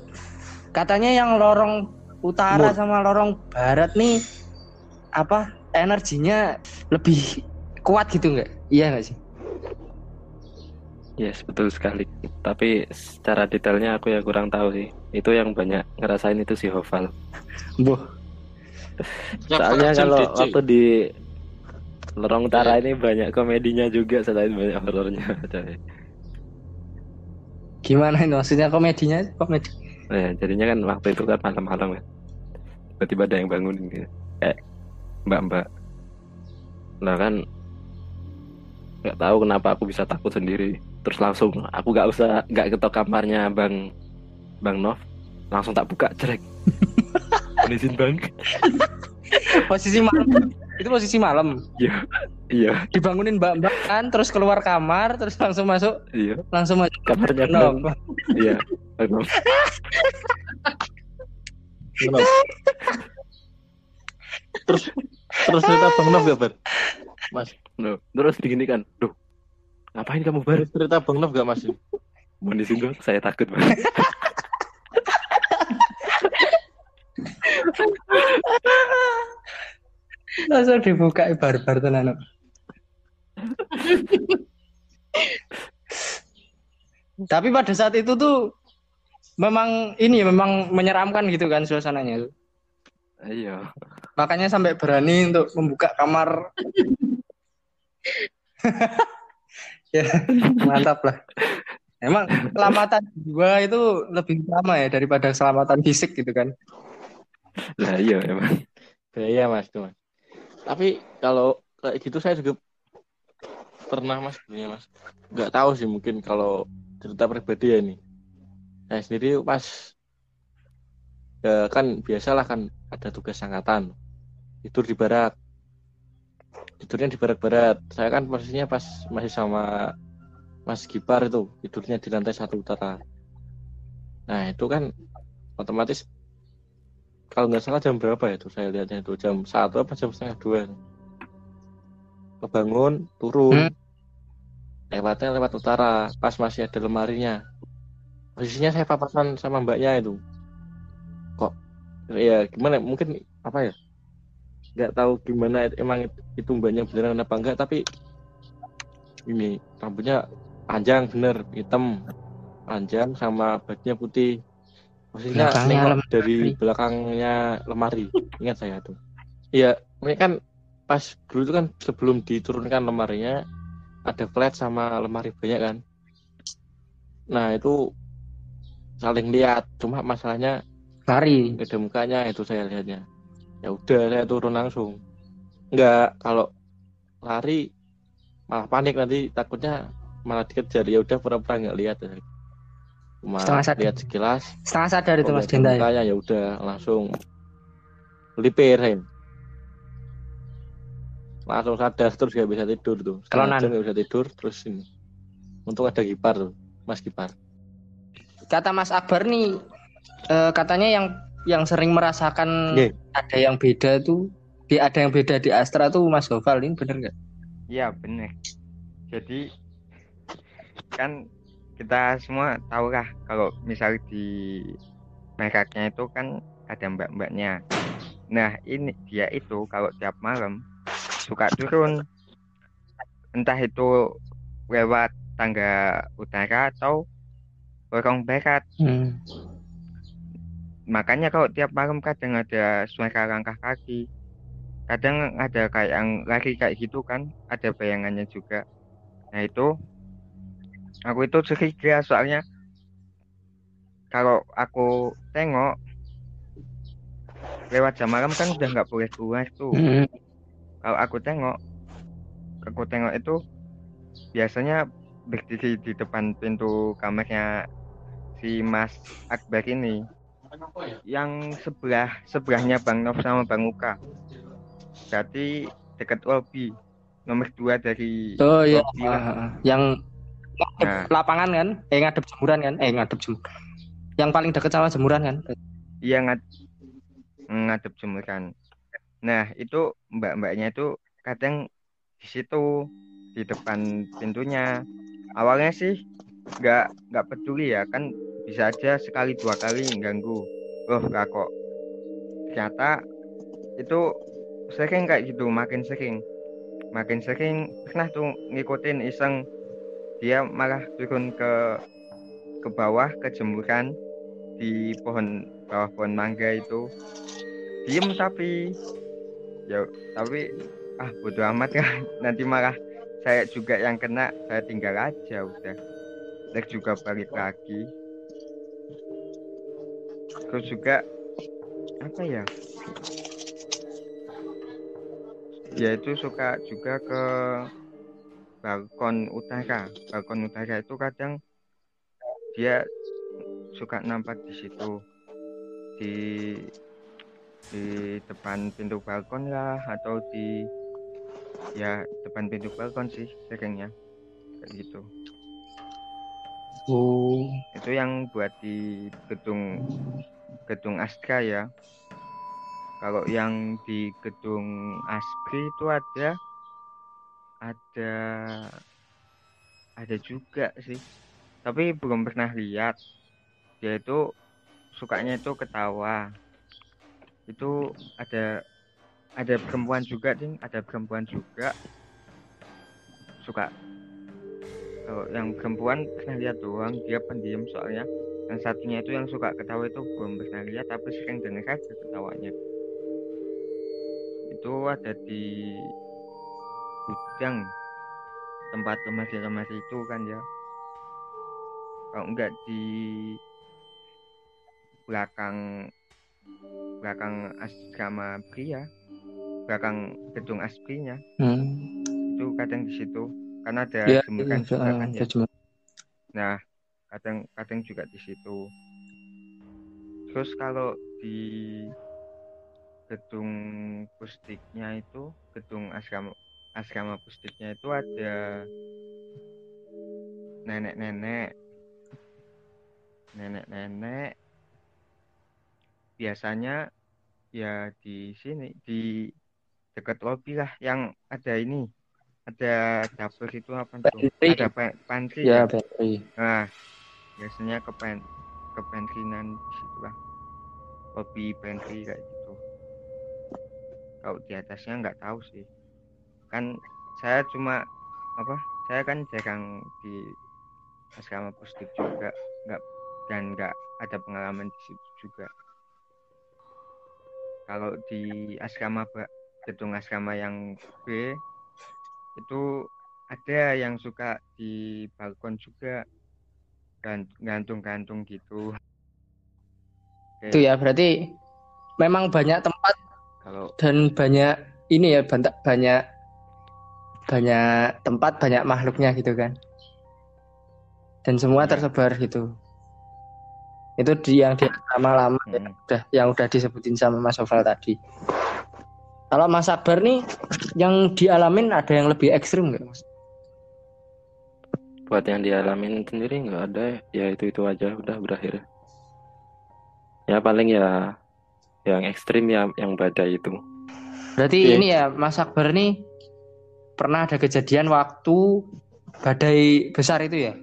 katanya yang lorong utara Timur. sama lorong barat nih apa energinya lebih kuat gitu nggak? Iya nggak sih? Yes, betul sekali. Tapi secara detailnya aku ya kurang tahu sih. Itu yang banyak ngerasain itu si Hoval. Boh, Soalnya kalau waktu di Lorong Utara ini banyak komedinya juga selain banyak horornya. gimana ini maksudnya komedinya? Komedi. Nah, jadinya kan waktu itu kan malam-malam kan. Tiba-tiba ada yang bangunin gitu. Kayak mbak-mbak. Nah kan nggak tahu kenapa aku bisa takut sendiri. Terus langsung aku nggak usah nggak ketok kamarnya Bang Bang Nov. Langsung tak buka jerek. Izin bang. Posisi malam. Itu posisi malam. Iya, Dibangunin mbak-mbak kan, terus keluar kamar, terus langsung masuk, iya. langsung masuk Kamarnya No. Bang. Iya, terus terus cerita Bang Nov gak Bar? Mas, Loh, terus digini kan. Duh, ngapain kamu baru? cerita Bang Nov gak Mas? Mau di sini saya takut banget. langsung dibuka barbar tenan. Tapi pada saat itu tuh memang ini memang menyeramkan gitu kan suasananya. Iya. Makanya sampai berani untuk membuka kamar. ya, mantap lah. Emang keselamatan jiwa itu lebih utama ya daripada keselamatan fisik gitu kan. Lah iya emang. Bahaya Mas tuh Mas. Tapi kalau kayak gitu saya juga pernah Mas sebenarnya Mas. Nggak tahu sih mungkin kalau cerita pribadi ya ini. Saya sendiri pas ya kan biasalah kan ada tugas angkatan tidur di barak tidurnya di barak-barat saya kan posisinya pas masih sama Mas Gipar itu tidurnya di lantai satu utara nah itu kan otomatis kalau nggak salah jam berapa ya itu saya lihatnya itu jam satu apa jam setengah dua kebangun turun. Hmm. lewatnya lewat utara pas masih ada lemarinya. Posisinya saya papasan sama mbaknya itu. Kok ya gimana mungkin apa ya? Nggak tahu gimana emang itu mbaknya beneran apa enggak tapi ini rambutnya panjang bener hitam panjang sama bajunya putih posisinya Belakangnya lemari. dari belakangnya lemari. Ingat saya tuh iya ini kan pas dulu itu kan sebelum diturunkan lemarinya ada flat sama lemari banyak kan. Nah itu saling lihat. Cuma masalahnya Lari. ada mukanya itu saya lihatnya. Ya udah saya turun langsung. Nggak kalau lari malah panik nanti. Takutnya malah dikejar. Ya udah pura-pura nggak lihat. ya. Cuma Setengah sadar. lihat sekilas Setengah sadar itu Mas Denda. ya? mukanya ya udah langsung lipirin langsung sadar terus nggak bisa tidur tuh jam nggak bisa tidur terus ini untung ada Gipar tuh Mas Gipar Kata Mas Akbar nih eh, katanya yang yang sering merasakan Nggih. ada yang beda tuh di ada yang beda di Astra tuh Mas Gofal ini bener nggak? Iya bener. Jadi kan kita semua tahu lah kalau misal di mereknya itu kan ada mbak-mbaknya. Nah ini dia itu kalau tiap malam suka turun entah itu lewat tangga utara atau lorong barat. Hmm. Makanya kalau tiap malam kadang ada suara langkah kaki. Kadang ada kayak yang lari kayak gitu kan, ada bayangannya juga. Nah itu aku itu curiga soalnya kalau aku tengok lewat jam malam kan udah nggak boleh keluar tuh. Hmm. Kalau aku tengok, aku tengok itu biasanya berdiri di depan pintu kamarnya si Mas Akbar ini yang sebelah sebelahnya Bang Nov sama Bang Uka. Berarti dekat lobby nomor dua dari Oh iya, lobby lah. Ah, ah. yang ngadep Nah. lapangan kan? Eh ngadep jemuran kan? Eh ngadep jemuran. Yang paling deket sama jemuran kan? Iya ngad ngadep jemuran. Nah itu mbak-mbaknya itu kadang di situ di depan pintunya. Awalnya sih nggak nggak peduli ya kan bisa aja sekali dua kali ganggu. oh lah kok ternyata itu sering kayak gitu makin sering makin sering pernah tuh ngikutin iseng dia malah turun ke ke bawah ke jemuran di pohon bawah pohon mangga itu. Diem tapi ya tapi ah bodo amat ya. Nanti malah saya juga yang kena saya tinggal aja udah. Terus juga balik lagi. Terus juga apa ya? Dia itu suka juga ke balkon utara. Balkon utara itu kadang dia suka nampak di situ. Di di depan pintu balkon lah atau di ya depan pintu balkon sih seringnya. Kayak gitu. Oh, itu yang buat di gedung gedung Astra ya. Kalau yang di gedung Aspri itu ada ada ada juga sih. Tapi belum pernah lihat. Dia itu sukanya itu ketawa. Itu ada ada perempuan juga ding. Ada perempuan juga. Suka. Kalau yang perempuan pernah lihat doang dia pendiam soalnya. Yang satunya itu yang suka ketawa itu belum pernah lihat tapi sering dengar ketawanya. Itu ada di gudang tempat lemari-lemari itu kan ya. Kalau enggak di belakang belakang asrama pria belakang gedung asprinya. Hmm. itu kadang di situ karena ada Ya, jemuran iya, juga kan ya. nah kadang kadang juga di situ. Terus kalau di gedung pustiknya itu gedung asrama asrama pustiknya itu ada nenek-nenek nenek-nenek. Biasanya ya di sini di dekat lobi lah yang ada ini ada dapur itu apa tuh Pantry. ada pa- pantry. Ya, ya Pantry. nah biasanya ke pen ke pantrynan di situ lah. Lobi pantry kayak gitu. Kalau di atasnya nggak tahu sih kan saya cuma apa saya kan jarang di asrama pusdik juga nggak dan nggak ada pengalaman di situ juga. Kalau di asrama gedung asrama yang B itu ada yang suka di balkon juga gan- gantung-gantung gitu. Itu ya berarti memang banyak tempat kalau dan banyak ini ya banyak banyak banyak tempat banyak makhluknya gitu kan. Dan semua Iya. tersebar gitu. Itu di yang di lama-lama ya, mm, udah yang udah disebutin sama Mas Oval tadi. Kalau Mas Akbar nih yang dialamin ada yang lebih ekstrim nggak Mas? buat yang dialamin sendiri nggak ada ya. Itu itu aja. Udah berakhir. Ya paling ya yang ekstrim ya yang badai itu. Berarti Iya. ini ya Mas Akbar nih pernah ada kejadian waktu badai besar itu ya?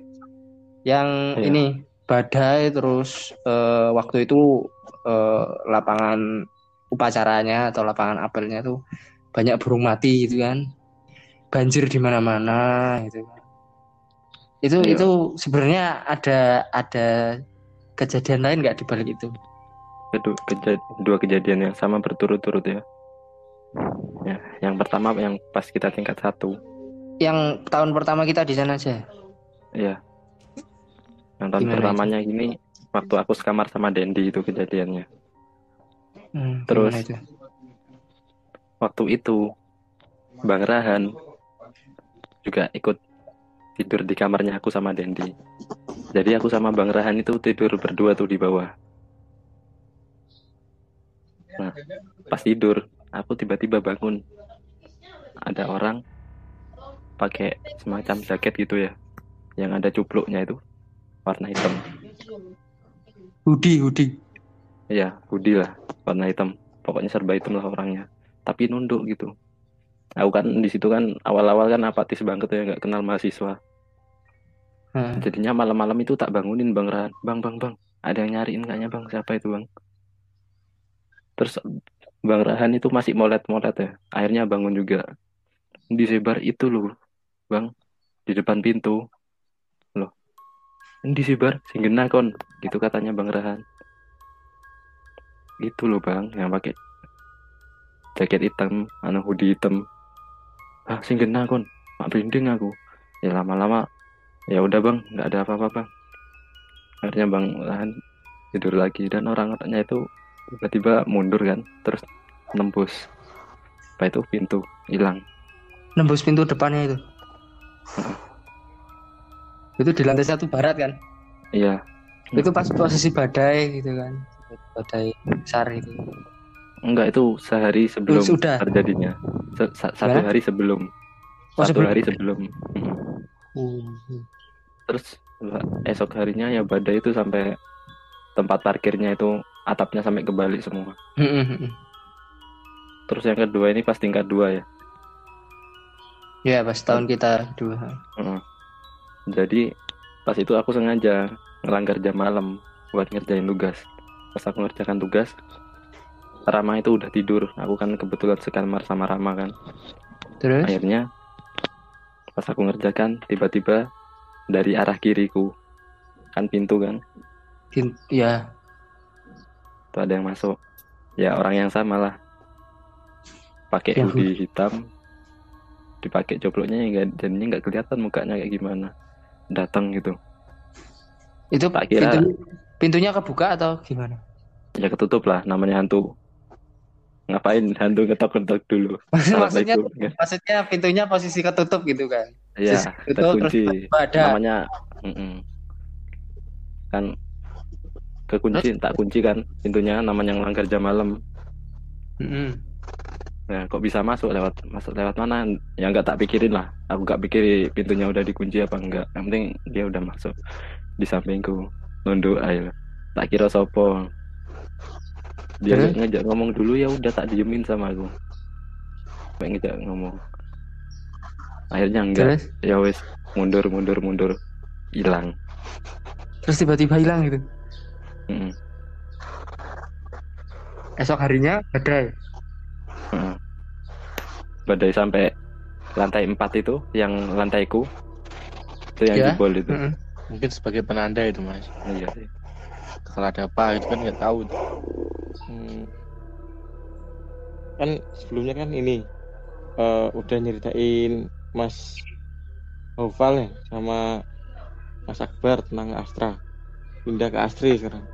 Yang Iya. ini badai terus eh, waktu itu eh, lapangan upacaranya atau lapangan apelnya tuh banyak burung mati gitu kan. Banjir di mana-mana gitu. Itu Iya. itu sebenarnya ada ada kejadian lain nggak di balik itu? Kedua, keja- dua kejadian yang sama berturut-turut ya ya yang pertama yang pas kita tingkat satu Yang tahun pertama kita di sana aja. ya yang tahun Gimana pertamanya gini waktu aku sekamar sama Dendi itu kejadiannya Hmm, Terus? itu? waktu itu Bang Rahan juga ikut tidur di kamarnya aku sama Dendi. Jadi aku sama Bang Rahan itu tidur berdua tuh di bawah. Nah, pas tidur, aku tiba-tiba bangun. Ada orang pakai semacam jaket gitu ya, yang ada cupluknya itu warna hitam. Hudi, Hudi. Iya, hoodie lah, warna hitam. Pokoknya serba hitam lah orangnya. Tapi nunduk gitu. Aku kan di situ kan awal-awal kan apatis banget ya, nggak kenal mahasiswa. Hmm. Jadinya malam-malam itu tak bangunin Bang Rahan. Bang, bang, bang. Ada yang nyariin kayaknya bang. Siapa itu bang? terus Bang Rahan itu masih molet-molet ya. Akhirnya bangun juga. Disebar itu loh Bang. Di depan pintu. Loh. Disebar singgena kon. Gitu katanya Bang Rahan. Itu loh Bang yang pakai jaket hitam anu hoodie hitam. Ah singgena kon. Mak brinding aku. Ya lama-lama. Ya udah bang. Nggak ada apa-apa bang. Akhirnya bang Rahan tidur lagi dan orang-orangnya itu tiba-tiba mundur kan terus nembus. Apa itu? Pintu hilang. Nembus pintu depannya itu? Itu di lantai satu barat kan? Iya. Itu pas posisi badai gitu kan? Badai besar itu. Enggak itu sehari sebelum sudah. terjadinya. Se- sa- satu hari sebelum. Oh, satu sebelum. hari sebelum. Mm. Hmm. terus esok harinya ya badai itu sampai tempat parkirnya itu atapnya sampai kebalik semua terus yang kedua ini pas tingkat dua ya ya pas tahun kita dua. Jadi pas itu aku sengaja ngelanggar jam malam buat ngerjain tugas. Pas aku ngerjakan tugas, Rama itu udah tidur. Aku kan kebetulan sekamar sama Rama kan. terus Akhirnya pas aku ngerjakan tiba-tiba dari arah kiriku kan pintu kan, Gin- ya tuh ada yang masuk. Ya orang yang sama lah. Pakai hoodie hitam, dipakai coploknya ya jadinya nggak kelihatan mukanya kayak gimana. Datang gitu. itu Tak kira- pintunya, pintunya kebuka atau gimana ya ketutup lah namanya hantu ngapain hantu ketok-ketok dulu maksudnya Assalamualaikum. maksudnya pintunya posisi ketutup gitu kan ya ketutup, terkunci namanya mm-mm. kan kekunci tak kunci kan pintunya namanya ngelanggar jam malam. Mm-mm. nah kok bisa masuk lewat masuk lewat mana? Ya nggak tak pikirin lah. Aku nggak pikir pintunya udah dikunci apa enggak yang penting dia udah masuk di sampingku nunduk ayo tak kira sopo. Dia Terus? ngejak ngomong dulu ya udah tak diemin sama aku. Pengen ngejak ngomong. Akhirnya enggak. Terus? Ya wes mundur mundur mundur. Hilang. Terus tiba-tiba hilang gitu Mm-mm. esok harinya badai Heeh. badai sampai lantai 4 itu yang lantaiku itu yang Ya. jebol itu Mm-mm. Mungkin sebagai penanda itu mas. iya sih Kalau ada apa itu kan nggak tahu. Hmm. Kan sebelumnya kan ini eh, udah nyeritain Mas Oval ya sama Mas Akbar tentang Astra. Pindah ke Astri sekarang.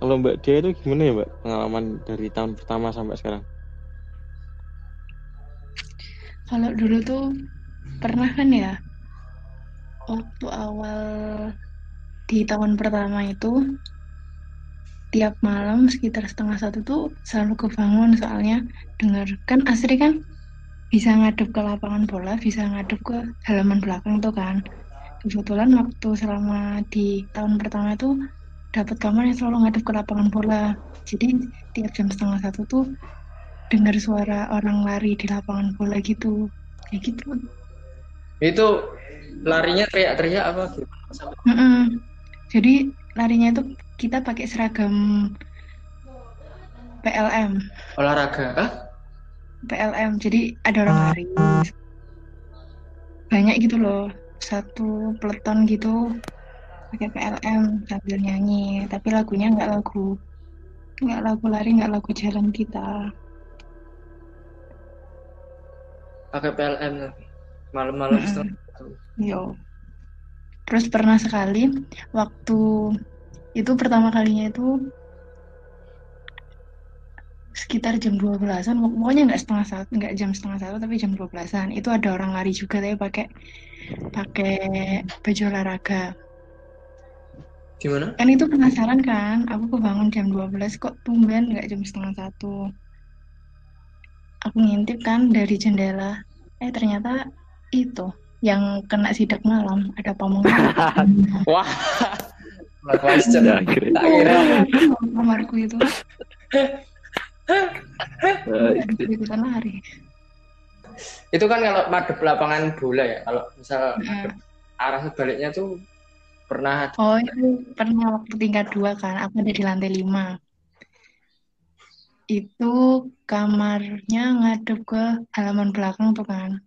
Kalau Mbak Dia itu gimana ya Mbak pengalaman dari tahun pertama sampai sekarang? Kalau dulu tuh pernah kan ya waktu awal di tahun pertama itu tiap malam sekitar setengah satu tuh selalu kebangun soalnya dengar kan Asri kan bisa ngadep ke lapangan bola, bisa ngadep ke halaman belakang tuh kan. Kebetulan waktu selama di tahun pertama itu dapat kamar yang selalu ngadep ke lapangan bola. Jadi tiap jam setengah satu tuh dengar suara orang lari di lapangan bola gitu. Kayak gitu. Itu larinya teriak-teriak apa? Gimana sampai Mm-mm. jadi larinya itu kita pakai seragam PLM olahraga ah PLM jadi ada orang lari. Banyak gitu loh. Satu peleton gitu pakai PLM sambil nyanyi tapi lagunya nggak lagu nggak lagu lari nggak lagu jalan kita pakai PLM lagi malam-malam Mm-mm. setengah satu. Yo. Terus pernah sekali waktu itu pertama kalinya itu sekitar jam 12-an, pokoknya nggak setengah satu, nggak jam setengah satu, tapi jam 12-an. Itu ada orang lari juga, tapi pakai pakai baju olahraga. Gimana? Kan itu penasaran kan, aku kebangun jam 12, kok tumben nggak jam setengah satu. Aku ngintip kan dari jendela, eh ternyata itu yang kena sidak malam, ada pamongnya. wah. Question. Ya kira kamarku itu. Eh, ikutan lari. Itu kan kalau madep lapangan bola ya kalau misal Mm. arah sebaliknya tuh pernah oh itu pernah waktu tingkat dua kan aku ada di lantai lima itu kamarnya ngadep ke halaman belakang tuh kan.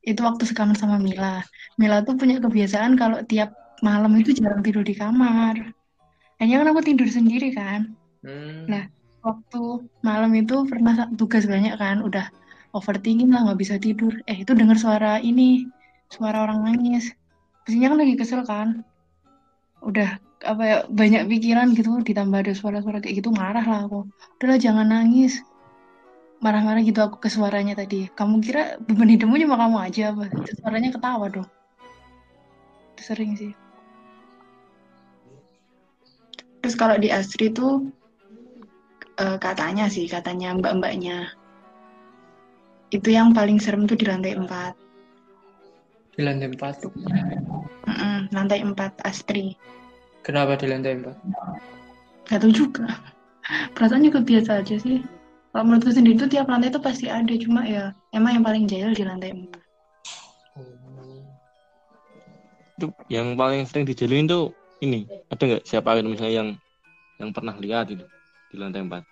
Itu waktu sekamar sama Mila. Mila tuh punya kebiasaan kalau tiap malam itu jarang tidur di kamar. Hanya kan aku tidur sendiri kan. Hmm. Nah, waktu malam itu pernah tugas banyak kan, udah overthinking lah nggak bisa tidur. Eh itu dengar suara ini, suara orang nangis. Pastinya kan lagi kesel kan. Udah apa ya banyak pikiran gitu, ditambah ada suara-suara kayak gitu marah lah aku. Udahlah jangan nangis. Marah-marah gitu aku ke suaranya tadi. Kamu kira beban hidupmu cuma kamu aja apa? Suaranya ketawa dong. Itu sering sih. Terus kalau di Astri tuh eh, katanya sih, katanya mbak-mbaknya itu yang paling serem tuh di lantai 4. Di lantai 4. Mm-mm, lantai 4 Astri. Kenapa di lantai 4? Gak tahu juga. Perasaan juga biasa aja sih. Kalau menurutku sendiri tuh tiap lantai tuh pasti ada, cuma ya emang yang paling jahil di lantai 4. Itu yang paling sering dijalin tuh ini. Ada nggak siapa gitu misalnya yang yang pernah lihat itu di lantai 4?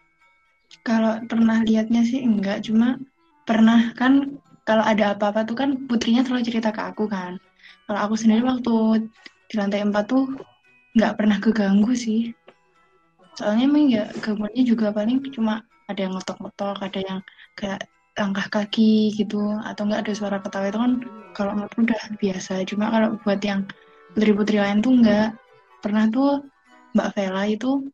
Kalau pernah lihatnya sih enggak, cuma pernah kan kalau ada apa-apa tuh kan putrinya selalu cerita ke aku kan. Kalau aku sendiri waktu di lantai 4 tuh nggak pernah keganggu sih. Soalnya emang ya gangguannya juga paling cuma ada yang ngetok-ngetok, ada yang kayak langkah kaki gitu, atau nggak ada suara ketawa itu kan kalau menurutku udah biasa. Cuma kalau buat yang putri-putri lain tuh nggak. Pernah tuh Mbak Vela itu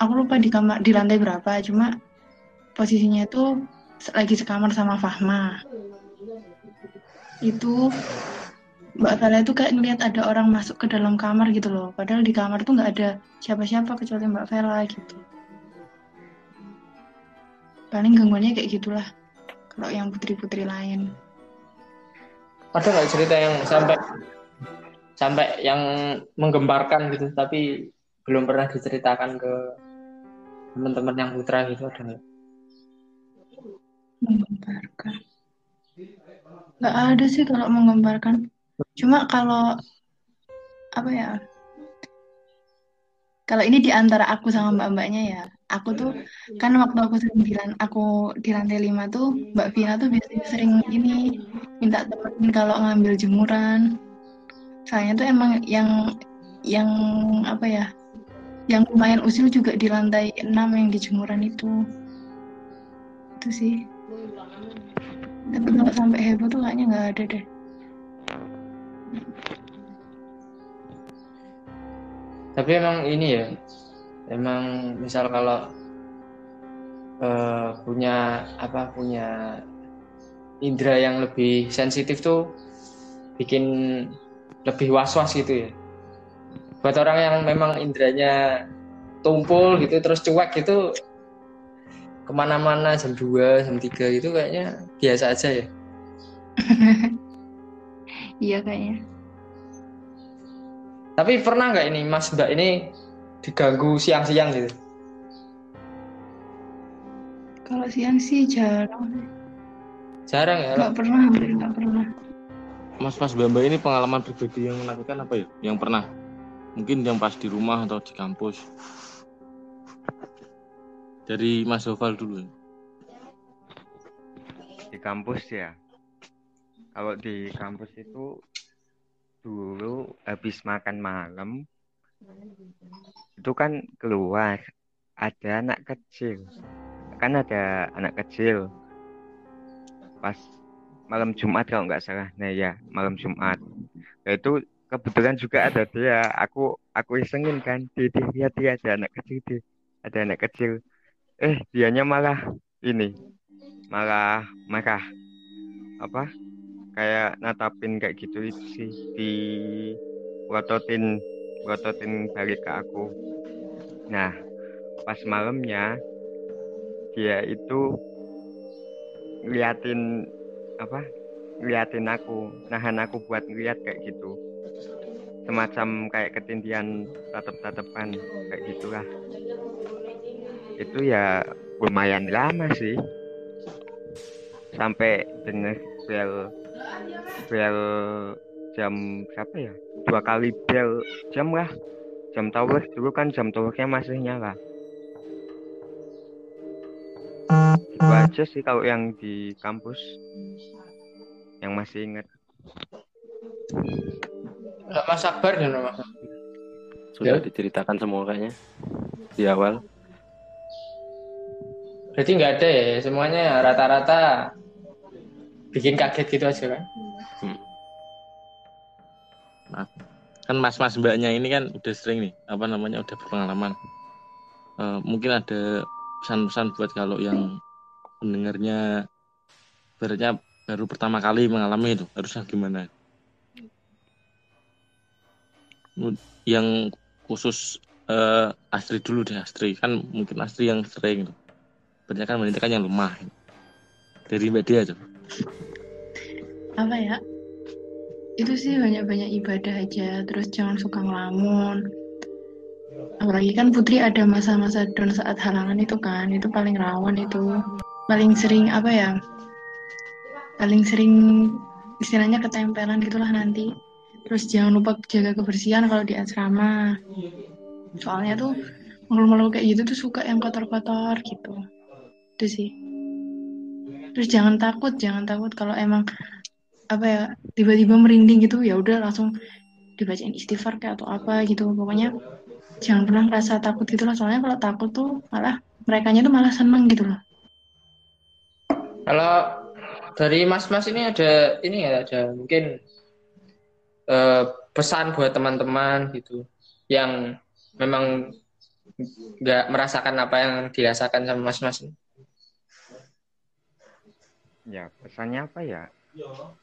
aku lupa di kamar di lantai berapa cuma posisinya se- lagi sekamar sama Fahma. Itu Mbak Vela itu kayak ngeliat ada orang masuk ke dalam kamar gitu loh. Padahal di kamar tuh nggak ada siapa-siapa kecuali Mbak Vela gitu. Paling gangguannya kayak gitulah kalau yang putri-putri lain. Ada nggak cerita yang sampai sampai yang menggemparkan gitu, tapi belum pernah diceritakan ke teman-teman yang putra gitu ada nggak? Menggemparkan nggak ada sih kalau menggemparkan cuma kalau apa ya kalau ini di antara aku sama mbak-mbaknya ya aku tuh kan waktu aku sering di aku di lantai lima tuh mbak Vina tuh biasanya sering ini minta temenin kalau ngambil jemuran. Soalnya tuh emang yang yang apa ya yang lumayan usil juga di lantai 6 yang di jemuran itu. Itu sih tapi kalau sampai heboh tuh kayaknya nggak ada deh Tapi emang ini ya, emang misal kalau eh, punya apa punya indera yang lebih sensitif tuh bikin lebih was-was gitu ya. Buat orang yang memang inderanya tumpul gitu terus cuek gitu ke mana-mana jam 2, jam 3 gitu kayaknya biasa aja ya. iya kayaknya Tapi pernah nggak ini Mas Mbak ini diganggu siang-siang gitu? kalau siang sih jarang Jarang ya. nggak pernah hampir nggak pernah Mas Mas Bamba ini pengalaman pribadi yang menakutkan apa ya? Yang pernah? Mungkin yang pas di rumah atau di kampus. Dari Mas Oval dulu. di kampus ya. Kalau di kampus itu dulu habis makan malam itu kan keluar ada anak kecil. Kan ada anak kecil. Pas malam Jumat kalau nggak salah. Nah ya malam Jumat. Nah, itu kebetulan juga ada dia. Aku aku isengin kan. Di di lihat dia ada anak kecil di ada anak kecil eh dianya malah ini malah marah apa? Kayak natapin kayak gitu itu sih di ngototin ngototin balik ke aku. Nah pas malamnya dia itu ngeliatin apa? Ngeliatin aku nahan aku buat ngeliat kayak gitu. Semacam kayak ketindian tatap-tatapan kayak gitulah itu ya lumayan lama sih. Sampai denger bel bel jam berapa ya? Dua kali bel jam lah. Jam tower dulu kan jam towernya masih nyala. Itu aja sih kalau yang di kampus yang masih ingat. Lah, Mas Akbar dan Mas Sudah Ya. diceritakan semua kayaknya di awal. Berarti nggak ada ya, semuanya rata-rata bikin kaget gitu aja kan? kan mas-mas mbaknya ini kan udah sering nih apa namanya udah berpengalaman Eh, mungkin ada pesan-pesan buat kalau yang pendengarnya ibaratnya baru pertama kali mengalami itu harusnya gimana yang khusus eh, Astri dulu deh Astri kan mungkin Astri yang sering gitu. Banyak kan wanita kan yang lemah. Dari Mbak Dia tuh apa ya? Itu sih banyak-banyak ibadah aja. Terus jangan suka ngelamun. Apalagi kan Putri ada masa-masa down saat halangan itu kan. Itu paling rawan itu. Paling sering apa ya? Paling sering istilahnya ketempelan gitulah nanti. Terus jangan lupa jaga kebersihan kalau di asrama. Soalnya tuh malu-malu kayak gitu tuh suka yang kotor-kotor gitu itu sih. Terus jangan takut jangan takut kalau emang apa ya tiba-tiba merinding gitu ya udah langsung dibacain istighfar kayak atau apa gitu. Pokoknya jangan pernah merasa takut gitu lah soalnya kalau takut tuh malah mereka tuh malah seneng gitu loh. Kalau dari Mas-Mas ini ada ini ya ada mungkin eh, pesan buat teman-teman gitu yang memang nggak merasakan apa yang dirasakan sama Mas-Mas ini. Ya pesannya apa ya?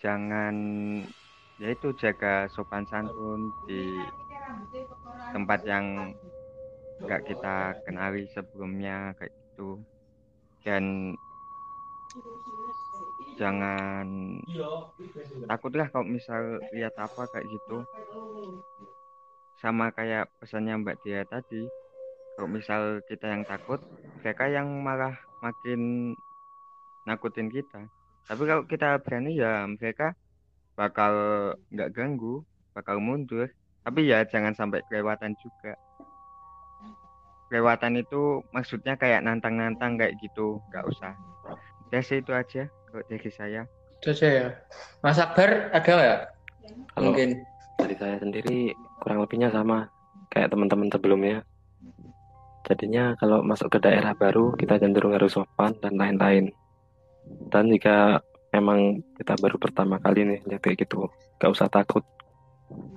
Jangan ya itu jaga sopan santun di tempat yang nggak kita kenali sebelumnya kayak gitu. Dan jangan takutlah kalau misal lihat apa kayak gitu. Sama kayak pesannya Mbak Dia tadi kalau misal kita yang takut mereka yang malah makin nakutin kita tapi kalau kita berani ya mereka bakal nggak ganggu bakal mundur tapi ya jangan sampai kelewatan juga kelewatan itu maksudnya kayak nantang-nantang kayak gitu nggak usah udah sih itu aja kalau dari saya Itu aja ya. Mas Akbar ada nggak? Kalau Mungkin. dari saya sendiri kurang lebihnya sama kayak teman-teman sebelumnya. Jadinya kalau masuk ke daerah baru kita cenderung harus sopan dan lain-lain. Dan jika memang kita baru pertama kali nih lihat kayak gitu, gak usah takut.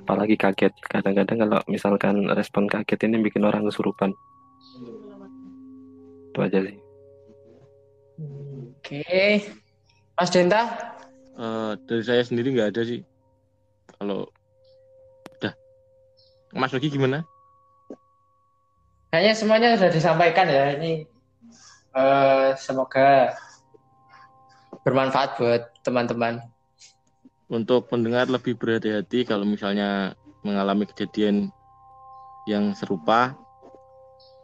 Apalagi kaget. Kadang-kadang kalau misalkan respon kaget ini bikin orang kesurupan. Itu aja sih. Oke. Mas Denta, Eh, dari saya sendiri nggak ada sih kalau udah Mas Logi gimana kayaknya semuanya sudah disampaikan ya. Ini eh, semoga bermanfaat buat teman-teman. untuk pendengar lebih berhati-hati kalau misalnya mengalami kejadian yang serupa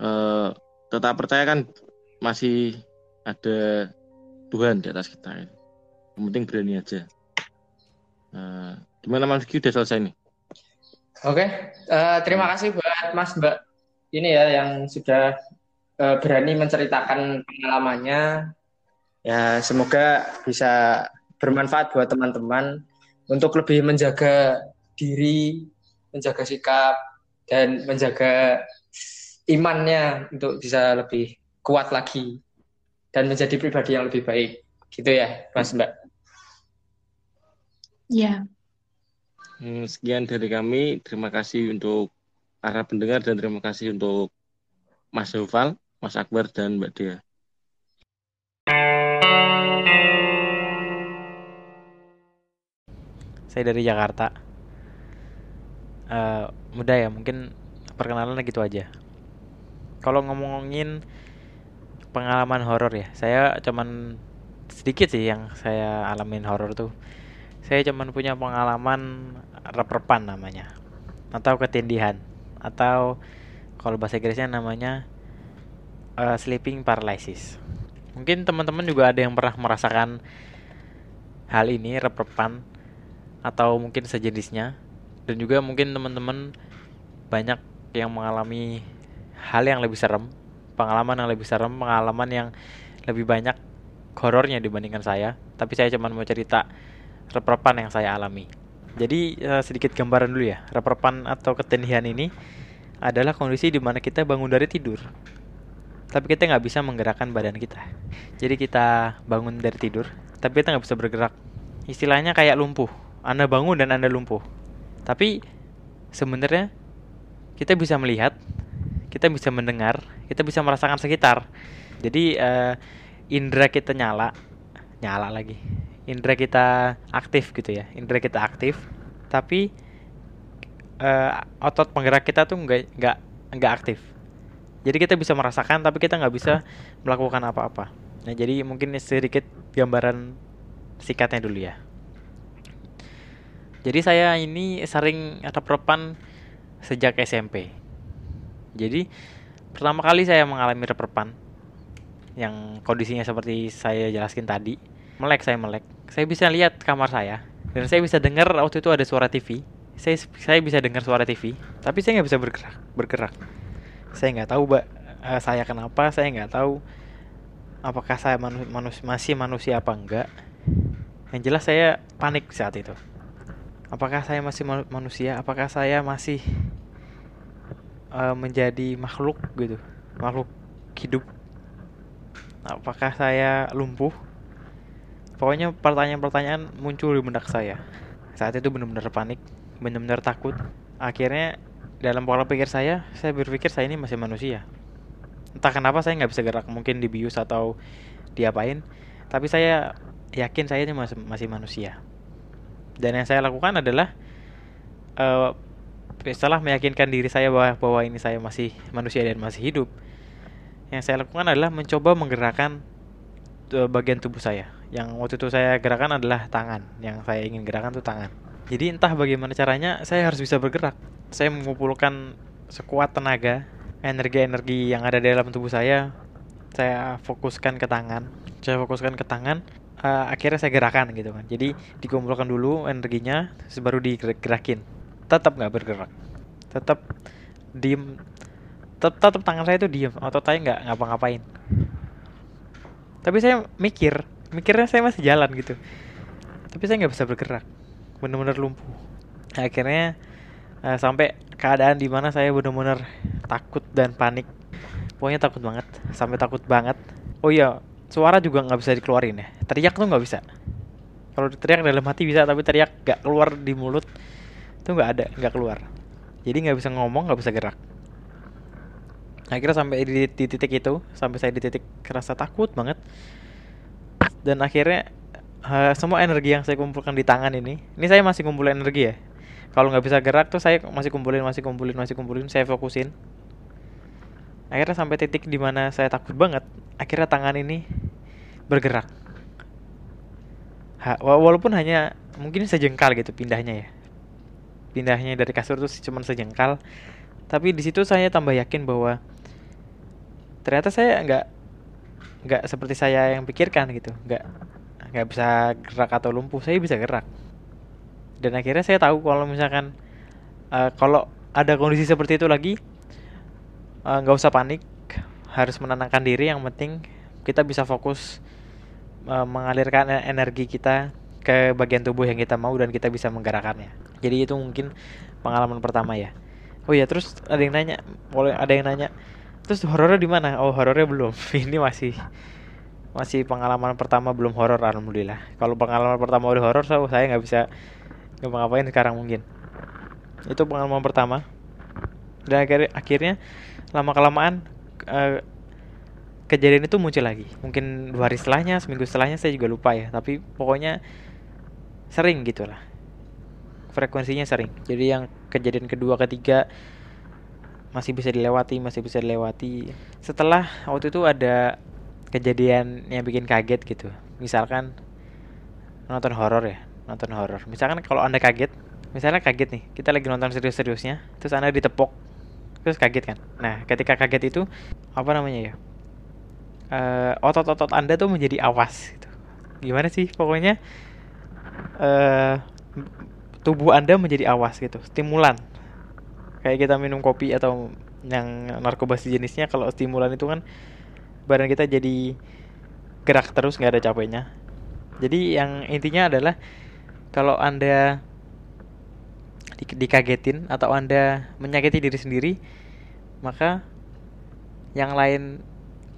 eh, tetap percaya kan masih ada Tuhan di atas kita ya. yang penting berani aja Eh, gimana Mas Lugi udah selesai nih Oke, eh, terima kasih buat Mas Mbak ini ya yang sudah eh, berani menceritakan pengalamannya. Ya, semoga bisa bermanfaat buat teman-teman untuk lebih menjaga diri, menjaga sikap, dan menjaga imannya untuk bisa lebih kuat lagi dan menjadi pribadi yang lebih baik. Gitu ya, Mas Mbak. ya Hmm, sekian dari kami terima kasih untuk para pendengar dan terima kasih untuk Mas Noval Mas Akbar dan Mbak Dea Saya dari Jakarta. Eh mudah ya, mungkin perkenalan gitu aja. Kalau ngomongin pengalaman horor ya, saya cuman sedikit sih yang saya alamin horor tuh. Saya cuman punya pengalaman rep-repan namanya, atau ketindihan, atau kalau bahasa Inggrisnya namanya eh, sleeping paralysis. Mungkin teman-teman juga ada yang pernah merasakan hal ini rep-repan atau mungkin sejenisnya dan juga mungkin teman-teman banyak yang mengalami hal yang lebih serem pengalaman yang lebih serem pengalaman yang lebih banyak horornya dibandingkan saya, tapi saya cuma mau cerita reprepan yang saya alami. Jadi eh, sedikit gambaran dulu ya. Reprepan atau ketindihan ini adalah kondisi di mana kita bangun dari tidur, tapi kita nggak bisa menggerakkan badan kita. Jadi kita bangun dari tidur, tapi kita nggak bisa bergerak. Istilahnya kayak lumpuh. Anda bangun dan Anda lumpuh. Tapi sebenarnya kita bisa melihat, kita bisa mendengar, kita bisa merasakan sekitar. Jadi eh, indera kita nyala, nyala lagi. Indera kita aktif gitu ya. Indera kita aktif, tapi eh, otot penggerak kita tuh nggak nggak nggak aktif. Jadi kita bisa merasakan, tapi kita nggak bisa melakukan apa-apa. Nah, jadi mungkin sedikit gambaran sikatnya dulu ya. Jadi saya ini sering reprepan sejak SMP. Jadi pertama kali saya mengalami reprepan yang kondisinya seperti saya jelaskan tadi, melek saya melek. Saya bisa lihat kamar saya dan saya bisa dengar waktu itu ada suara TV. Saya saya bisa dengar suara TV, tapi saya nggak bisa bergerak bergerak. Saya nggak tahu, mbak, eh, saya kenapa, saya nggak tahu apakah saya masih manusia apa enggak. Yang jelas saya panik saat itu. Apakah saya masih ma- manusia? Apakah saya masih eh, menjadi makhluk gitu, makhluk hidup? Apakah saya lumpuh? Pokoknya pertanyaan-pertanyaan muncul di benak saya. Saat itu benar-benar panik, benar-benar takut. Akhirnya dalam pola pikir saya, saya berpikir saya ini masih manusia. Entah kenapa saya nggak bisa gerak, mungkin dibius atau diapain. Tapi saya yakin saya ini masih, masih manusia. Dan yang saya lakukan adalah eh setelah meyakinkan diri saya bahwa bahwa ini saya masih manusia dan masih hidup. Yang saya lakukan adalah mencoba menggerakkan eh, bagian tubuh saya. Yang waktu itu saya gerakan adalah tangan. Yang saya ingin gerakan itu tangan. Jadi entah bagaimana caranya saya harus bisa bergerak. Saya mengumpulkan sekuat tenaga, energi-energi yang ada di dalam tubuh saya. Saya fokuskan ke tangan. Saya fokuskan ke tangan. Eh, akhirnya saya gerakan gitu kan. Jadi dikumpulkan dulu energinya, terus baru digerakin. Tetap nggak bergerak. Tetap diem. Tetap, tetap tangan saya itu diem. Otot saya nggak ngapa-ngapain. Tapi saya mikir, mikirnya saya masih jalan gitu. Tapi saya nggak bisa bergerak. Bener-bener lumpuh. Akhirnya eh, sampai keadaan di mana saya benar-benar takut dan panik. Pokoknya takut banget, sampai takut banget. Oh iya, suara juga nggak bisa dikeluarin ya. Teriak tuh nggak bisa. Kalau teriak dalam hati bisa, tapi teriak nggak keluar di mulut tuh nggak ada, nggak keluar. Jadi nggak bisa ngomong, nggak bisa gerak. Akhirnya sampai di, di titik itu, sampai saya di titik kerasa takut banget. Dan akhirnya eh, semua energi yang saya kumpulkan di tangan ini, ini saya masih kumpulin energi ya. Kalau nggak bisa gerak tuh saya masih kumpulin, masih kumpulin, masih kumpulin, saya fokusin. Akhirnya sampai titik di mana saya takut banget, akhirnya tangan ini bergerak. Ha- wa- walaupun hanya mungkin sejengkal gitu pindahnya ya. Pindahnya dari kasur tuh cuma sejengkal. Tapi di situ saya tambah yakin bahwa ternyata saya nggak nggak seperti saya yang pikirkan gitu, nggak nggak bisa gerak atau lumpuh, saya bisa gerak. Dan akhirnya saya tahu kalau misalkan eh, kalau ada kondisi seperti itu lagi eh, nggak usah panik, harus menenangkan diri. Yang penting kita bisa fokus eh, mengalirkan e- energi kita ke bagian tubuh yang kita mau dan kita bisa menggerakkannya. Jadi itu mungkin pengalaman pertama ya. Oh ya, terus ada yang nanya, boleh ada yang nanya, terus horornya di mana? Oh horornya belum. Ini masih masih pengalaman pertama belum horor alhamdulillah. Kalau pengalaman pertama udah horor, so, saya nggak bisa ngapa-ngapain sekarang mungkin. Itu pengalaman pertama. Dan akhir- akhirnya lama kelamaan eh, kejadian itu muncul lagi. Mungkin dua hari setelahnya, seminggu setelahnya saya juga lupa ya. Tapi pokoknya sering gitulah. Frekuensinya sering. Jadi yang kejadian kedua, ketiga masih bisa dilewati, masih bisa dilewati. Setelah waktu itu ada kejadian yang bikin kaget gitu. Misalkan nonton horor ya, nonton horor. Misalkan kalau Anda kaget, misalnya kaget nih, kita lagi nonton serius-seriusnya, terus Anda ditepok, terus kaget kan. Nah, ketika kaget itu apa namanya ya? Eh, otot-otot Anda tuh menjadi awas gitu. Gimana sih? Pokoknya eh tubuh Anda menjadi awas gitu, stimulan. Kayak kita minum kopi atau yang narkoba sejenisnya kalau stimulan itu kan badan kita jadi gerak terus nggak ada capeknya jadi yang intinya adalah kalau anda di- dikagetin atau anda menyakiti diri sendiri maka yang lain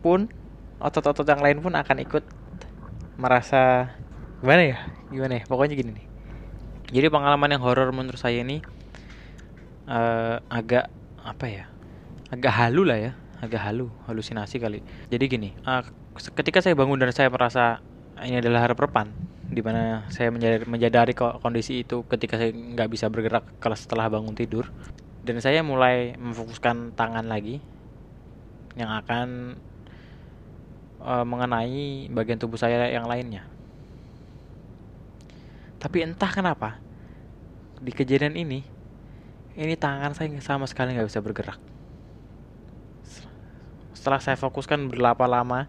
pun otot-otot yang lain pun akan ikut merasa gimana ya? Gimana ya? Pokoknya gini nih. Jadi pengalaman yang horor menurut saya ini eh, agak apa ya? Agak halu lah ya. Agak halu halusinasi kali. Jadi gini eh, ketika saya bangun dan saya merasa ini adalah harapan di mana saya menyadari kok kondisi itu ketika saya nggak bisa bergerak kalau setelah bangun tidur dan saya mulai memfokuskan tangan lagi yang akan eh, mengenai bagian tubuh saya yang lainnya. Tapi entah kenapa di kejadian ini ini tangan saya sama sekali nggak bisa bergerak. Setelah saya fokuskan berapa lama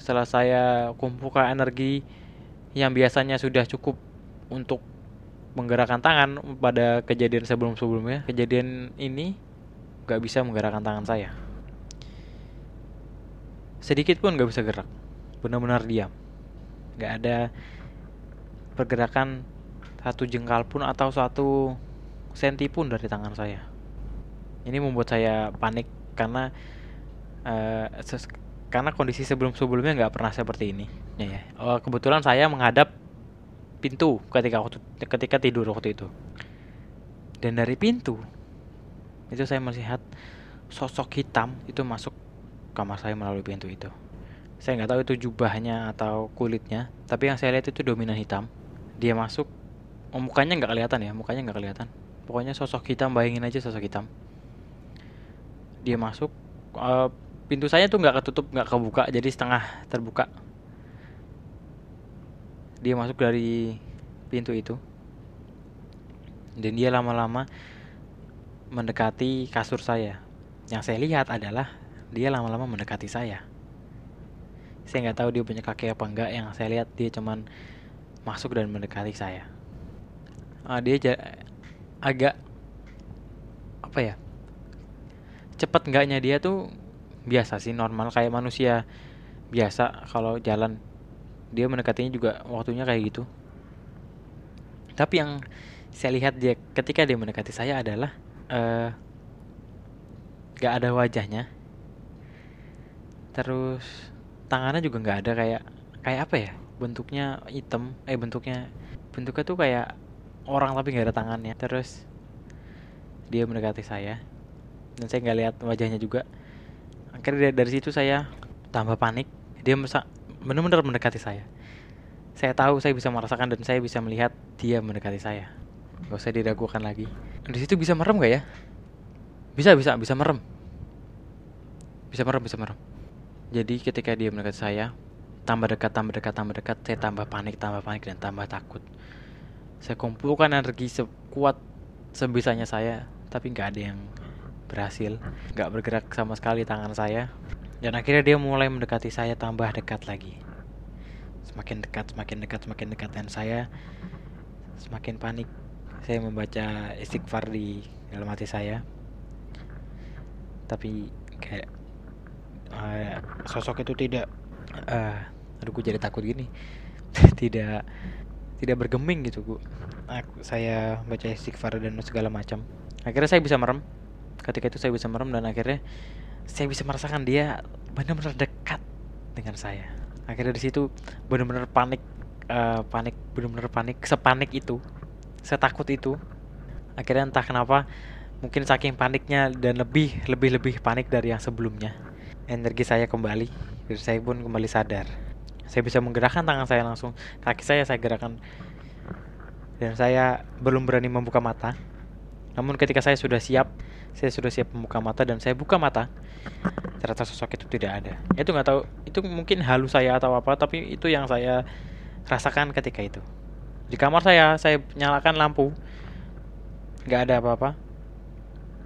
setelah saya kumpulkan energi yang biasanya sudah cukup untuk menggerakkan tangan pada kejadian sebelum-sebelumnya. Kejadian ini nggak bisa menggerakkan tangan saya. Sedikit pun nggak bisa gerak. Benar-benar diam. Nggak ada pergerakan satu jengkal pun atau satu senti pun dari tangan saya. Ini membuat saya panik karena ses- karena kondisi sebelum-sebelumnya nggak pernah seperti ini ya, ya. Oh, kebetulan saya menghadap pintu ketika waktu ketika tidur waktu itu. Dan dari pintu itu saya melihat sosok hitam itu masuk kamar saya melalui pintu itu. Saya nggak tahu itu jubahnya atau kulitnya tapi yang saya lihat itu dominan hitam. Dia masuk oh, mukanya nggak kelihatan ya mukanya nggak kelihatan. Pokoknya sosok hitam bayangin aja sosok hitam. Dia masuk eh, pintu saya tuh nggak ketutup nggak kebuka jadi setengah terbuka dia masuk dari pintu itu. Dan dia lama-lama mendekati kasur saya. Yang saya lihat adalah dia lama-lama mendekati saya. Saya nggak tahu dia punya kaki apa enggak yang saya lihat dia cuman masuk dan mendekati saya. Ah, dia agak apa ya cepat enggaknya dia tuh biasa sih normal kayak manusia biasa kalau jalan dia mendekatinya juga waktunya kayak gitu. Tapi yang saya lihat dia ketika dia mendekati saya adalah eh gak ada wajahnya. Terus tangannya juga nggak ada kayak kayak apa ya bentuknya hitam eh bentuknya bentuknya tuh kayak orang tapi nggak ada tangannya. Terus dia mendekati saya dan saya nggak lihat wajahnya juga. Akhirnya dari, situ saya tambah panik. Dia benar-benar mendekati saya. Saya tahu saya bisa merasakan dan saya bisa melihat dia mendekati saya. Nggak usah diragukan lagi. Di situ bisa merem nggak ya? Bisa bisa bisa merem. Bisa merem bisa merem. Jadi ketika dia mendekati saya tambah dekat tambah dekat tambah dekat saya tambah panik tambah panik dan tambah takut. Saya kumpulkan energi sekuat sebisanya saya tapi nggak ada yang berhasil. Nggak bergerak sama sekali tangan saya dan akhirnya dia mulai mendekati saya tambah dekat lagi. Semakin dekat semakin dekat semakin dekat. Dan saya semakin panik. Saya membaca istighfar di dalam hati saya. Tapi kayak eh, sosok itu tidak eh aduh gue jadi takut gini. Tidak tidak bergeming gitu gue aku saya baca istighfar dan segala macam. Akhirnya saya bisa merem. Ketika itu saya bisa merem dan akhirnya saya bisa merasakan dia benar-benar dekat dengan saya. Akhirnya di situ benar-benar panik eh, panik benar-benar panik sepanik itu setakut itu. Akhirnya entah kenapa mungkin saking paniknya dan lebih lebih lebih panik dari yang sebelumnya energi saya kembali dan saya pun kembali sadar. Saya bisa menggerakkan tangan saya langsung kaki saya saya gerakkan dan saya belum berani membuka mata. Namun ketika saya sudah siap saya sudah siap membuka mata dan saya buka mata. Ternyata sosok itu tidak ada. Itu nggak tahu. Itu mungkin halu saya atau apa tapi itu yang saya rasakan ketika itu. Di kamar saya saya nyalakan lampu. Nggak ada apa-apa.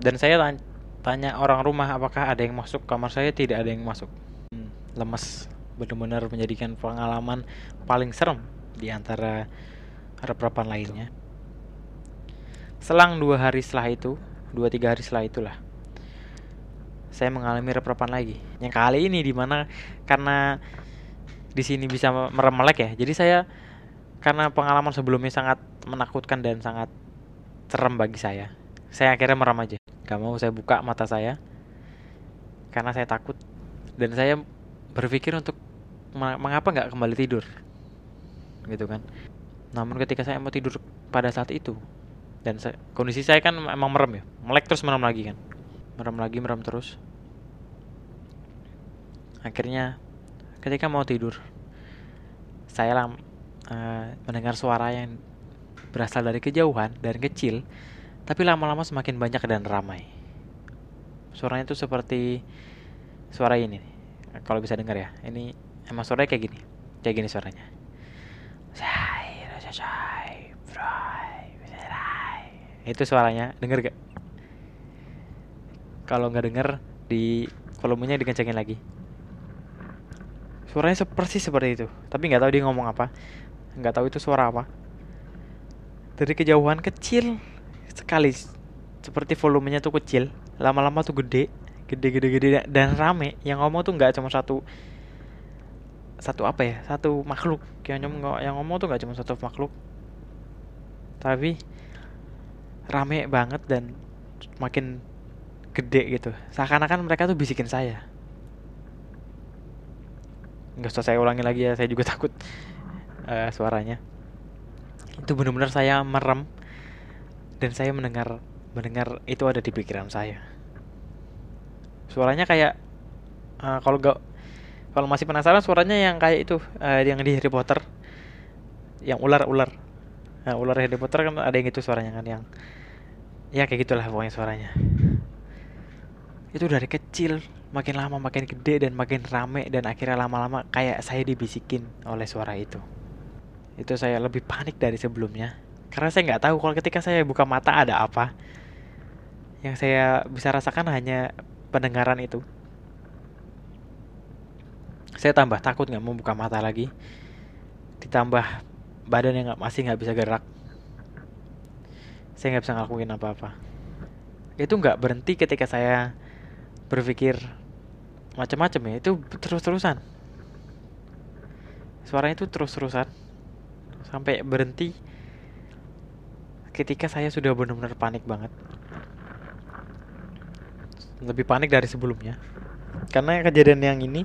Dan saya tan- tanya orang rumah apakah ada yang masuk? Kamar saya tidak ada yang masuk. Hmm, lemes. Benar-benar menjadikan pengalaman paling serem di antara rep-repan lainnya. Selang dua hari setelah itu dua tiga hari setelah itulah. Saya mengalami rep-repan lagi. Yang kali ini di mana karena di sini bisa merem melek ya. Jadi saya karena pengalaman sebelumnya sangat menakutkan dan sangat serem bagi saya. Saya akhirnya merem aja. Gak mau saya buka mata saya karena saya takut. Dan saya berpikir untuk "Ma- mengapa nggak kembali tidur? Gitu kan. Namun ketika saya mau tidur pada saat itu dan saya- kondisi saya kan emang merem ya. Melek terus merem lagi kan. Merem lagi merem terus. Akhirnya ketika mau tidur saya lam, eh, mendengar suara yang berasal dari kejauhan dan kecil tapi lama-lama semakin banyak dan ramai. Suaranya itu seperti suara ini kalau bisa dengar ya. Ini emang suaranya kayak gini. Kayak gini suaranya itu suaranya. Denger gak? Kalau nggak denger di volumenya dikencengin lagi. Suaranya seperti seperti itu. Tapi nggak tahu dia ngomong apa. Nggak tahu itu suara apa. Dari kejauhan kecil sekali. Seperti volumenya tuh kecil lama-lama tuh gede gede gede gede dan rame. Yang ngomong tuh nggak cuma satu satu apa ya? Satu makhluk. Yang ngomong yang ngomong tuh nggak cuma satu makhluk. Tapi rame banget dan makin gede gitu. Seakan-akan mereka tuh bisikin saya. Nggak usah saya ulangi lagi ya saya juga takut eh, suaranya. Itu benar-benar saya merem dan saya mendengar mendengar itu ada di pikiran saya. Suaranya kayak eh, kalau gak kalau masih penasaran suaranya yang kayak itu eh, yang di Harry Potter yang ular-ular nah, ular Harry Potter kan ada yang itu suaranya kan yang ya kayak gitulah pokoknya suaranya. Itu dari kecil makin lama makin gede dan makin rame dan akhirnya lama-lama kayak saya dibisikin oleh suara itu. Itu saya lebih panik dari sebelumnya. Karena saya nggak tahu kalau ketika saya buka mata ada apa. Yang saya bisa rasakan hanya pendengaran itu. Saya tambah takut nggak mau buka mata lagi. Ditambah badan yang nggak masih nggak bisa gerak. Saya nggak bisa ngelakuin apa-apa. Itu nggak berhenti ketika saya berpikir macam-macam ya. Itu terus-terusan. Suaranya itu terus-terusan. Sampai berhenti ketika saya sudah benar-benar panik banget. Lebih panik dari sebelumnya. Karena kejadian yang ini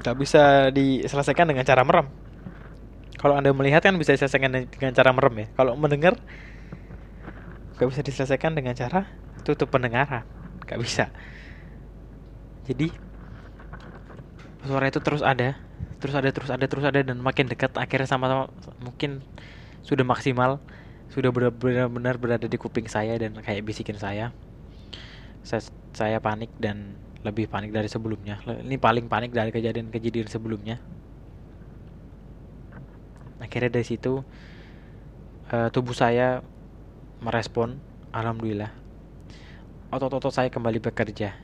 nggak bisa diselesaikan dengan cara merem kalau anda melihat kan bisa diselesaikan dengan cara merem ya. Kalau mendengar nggak bisa diselesaikan dengan cara tutup pendengaran. Nggak bisa. Jadi suara itu terus ada terus ada terus ada terus ada dan makin dekat. Akhirnya sama-sama mungkin sudah maksimal sudah benar-benar berada di kuping saya dan kayak bisikin saya. Saya, saya panik dan lebih panik dari sebelumnya. Ini paling panik dari kejadian-kejadian sebelumnya akhirnya dari situ eh, tubuh saya merespon alhamdulillah otot-otot saya kembali bekerja.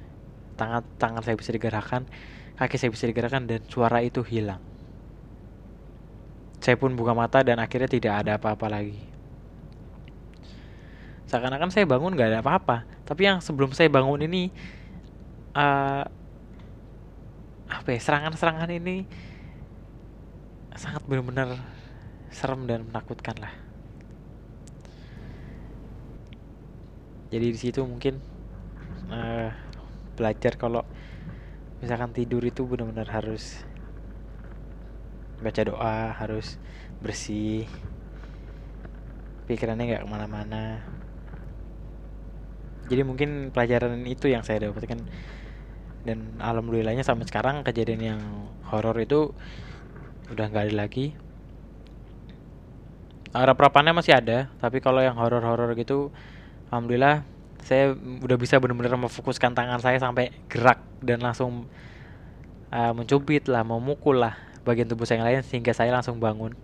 Tangan tangan saya bisa digerakkan kaki saya bisa digerakkan dan suara itu hilang. Saya pun buka mata dan akhirnya tidak ada apa-apa lagi. Seakan-akan saya bangun nggak ada apa-apa tapi yang sebelum saya bangun ini eh apa ya serangan-serangan ini sangat benar-benar serem dan menakutkan lah. Jadi di situ mungkin eh, belajar kalau misalkan tidur itu benar-benar harus baca doa harus bersih pikirannya nggak ke mana-mana. Jadi mungkin pelajaran itu yang saya dapatkan. Dan alhamdulillahnya sampai sekarang kejadian yang horor itu udah nggak ada lagi harap-harapannya masih ada tapi kalau yang horor-horor gitu alhamdulillah saya udah bisa benar-benar memfokuskan tangan saya sampai gerak dan langsung uh, mencubit lah memukul lah bagian tubuh saya yang lain sehingga saya langsung bangun.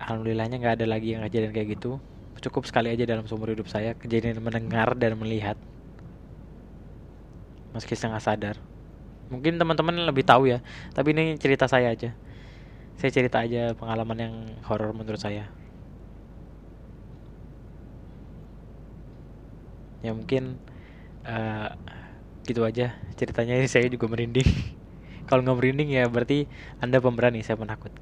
Alhamdulillahnya nggak ada lagi yang kejadian kayak gitu. Cukup sekali aja dalam seumur hidup saya kejadian mendengar dan melihat. Meski setengah sadar. Mungkin teman-teman lebih tahu ya tapi ini cerita saya aja saya cerita aja pengalaman yang horor menurut saya. Ya mungkin eh, gitu aja ceritanya. Ini saya juga merinding. Kalau nggak merinding ya berarti Anda pemberani, saya penakut.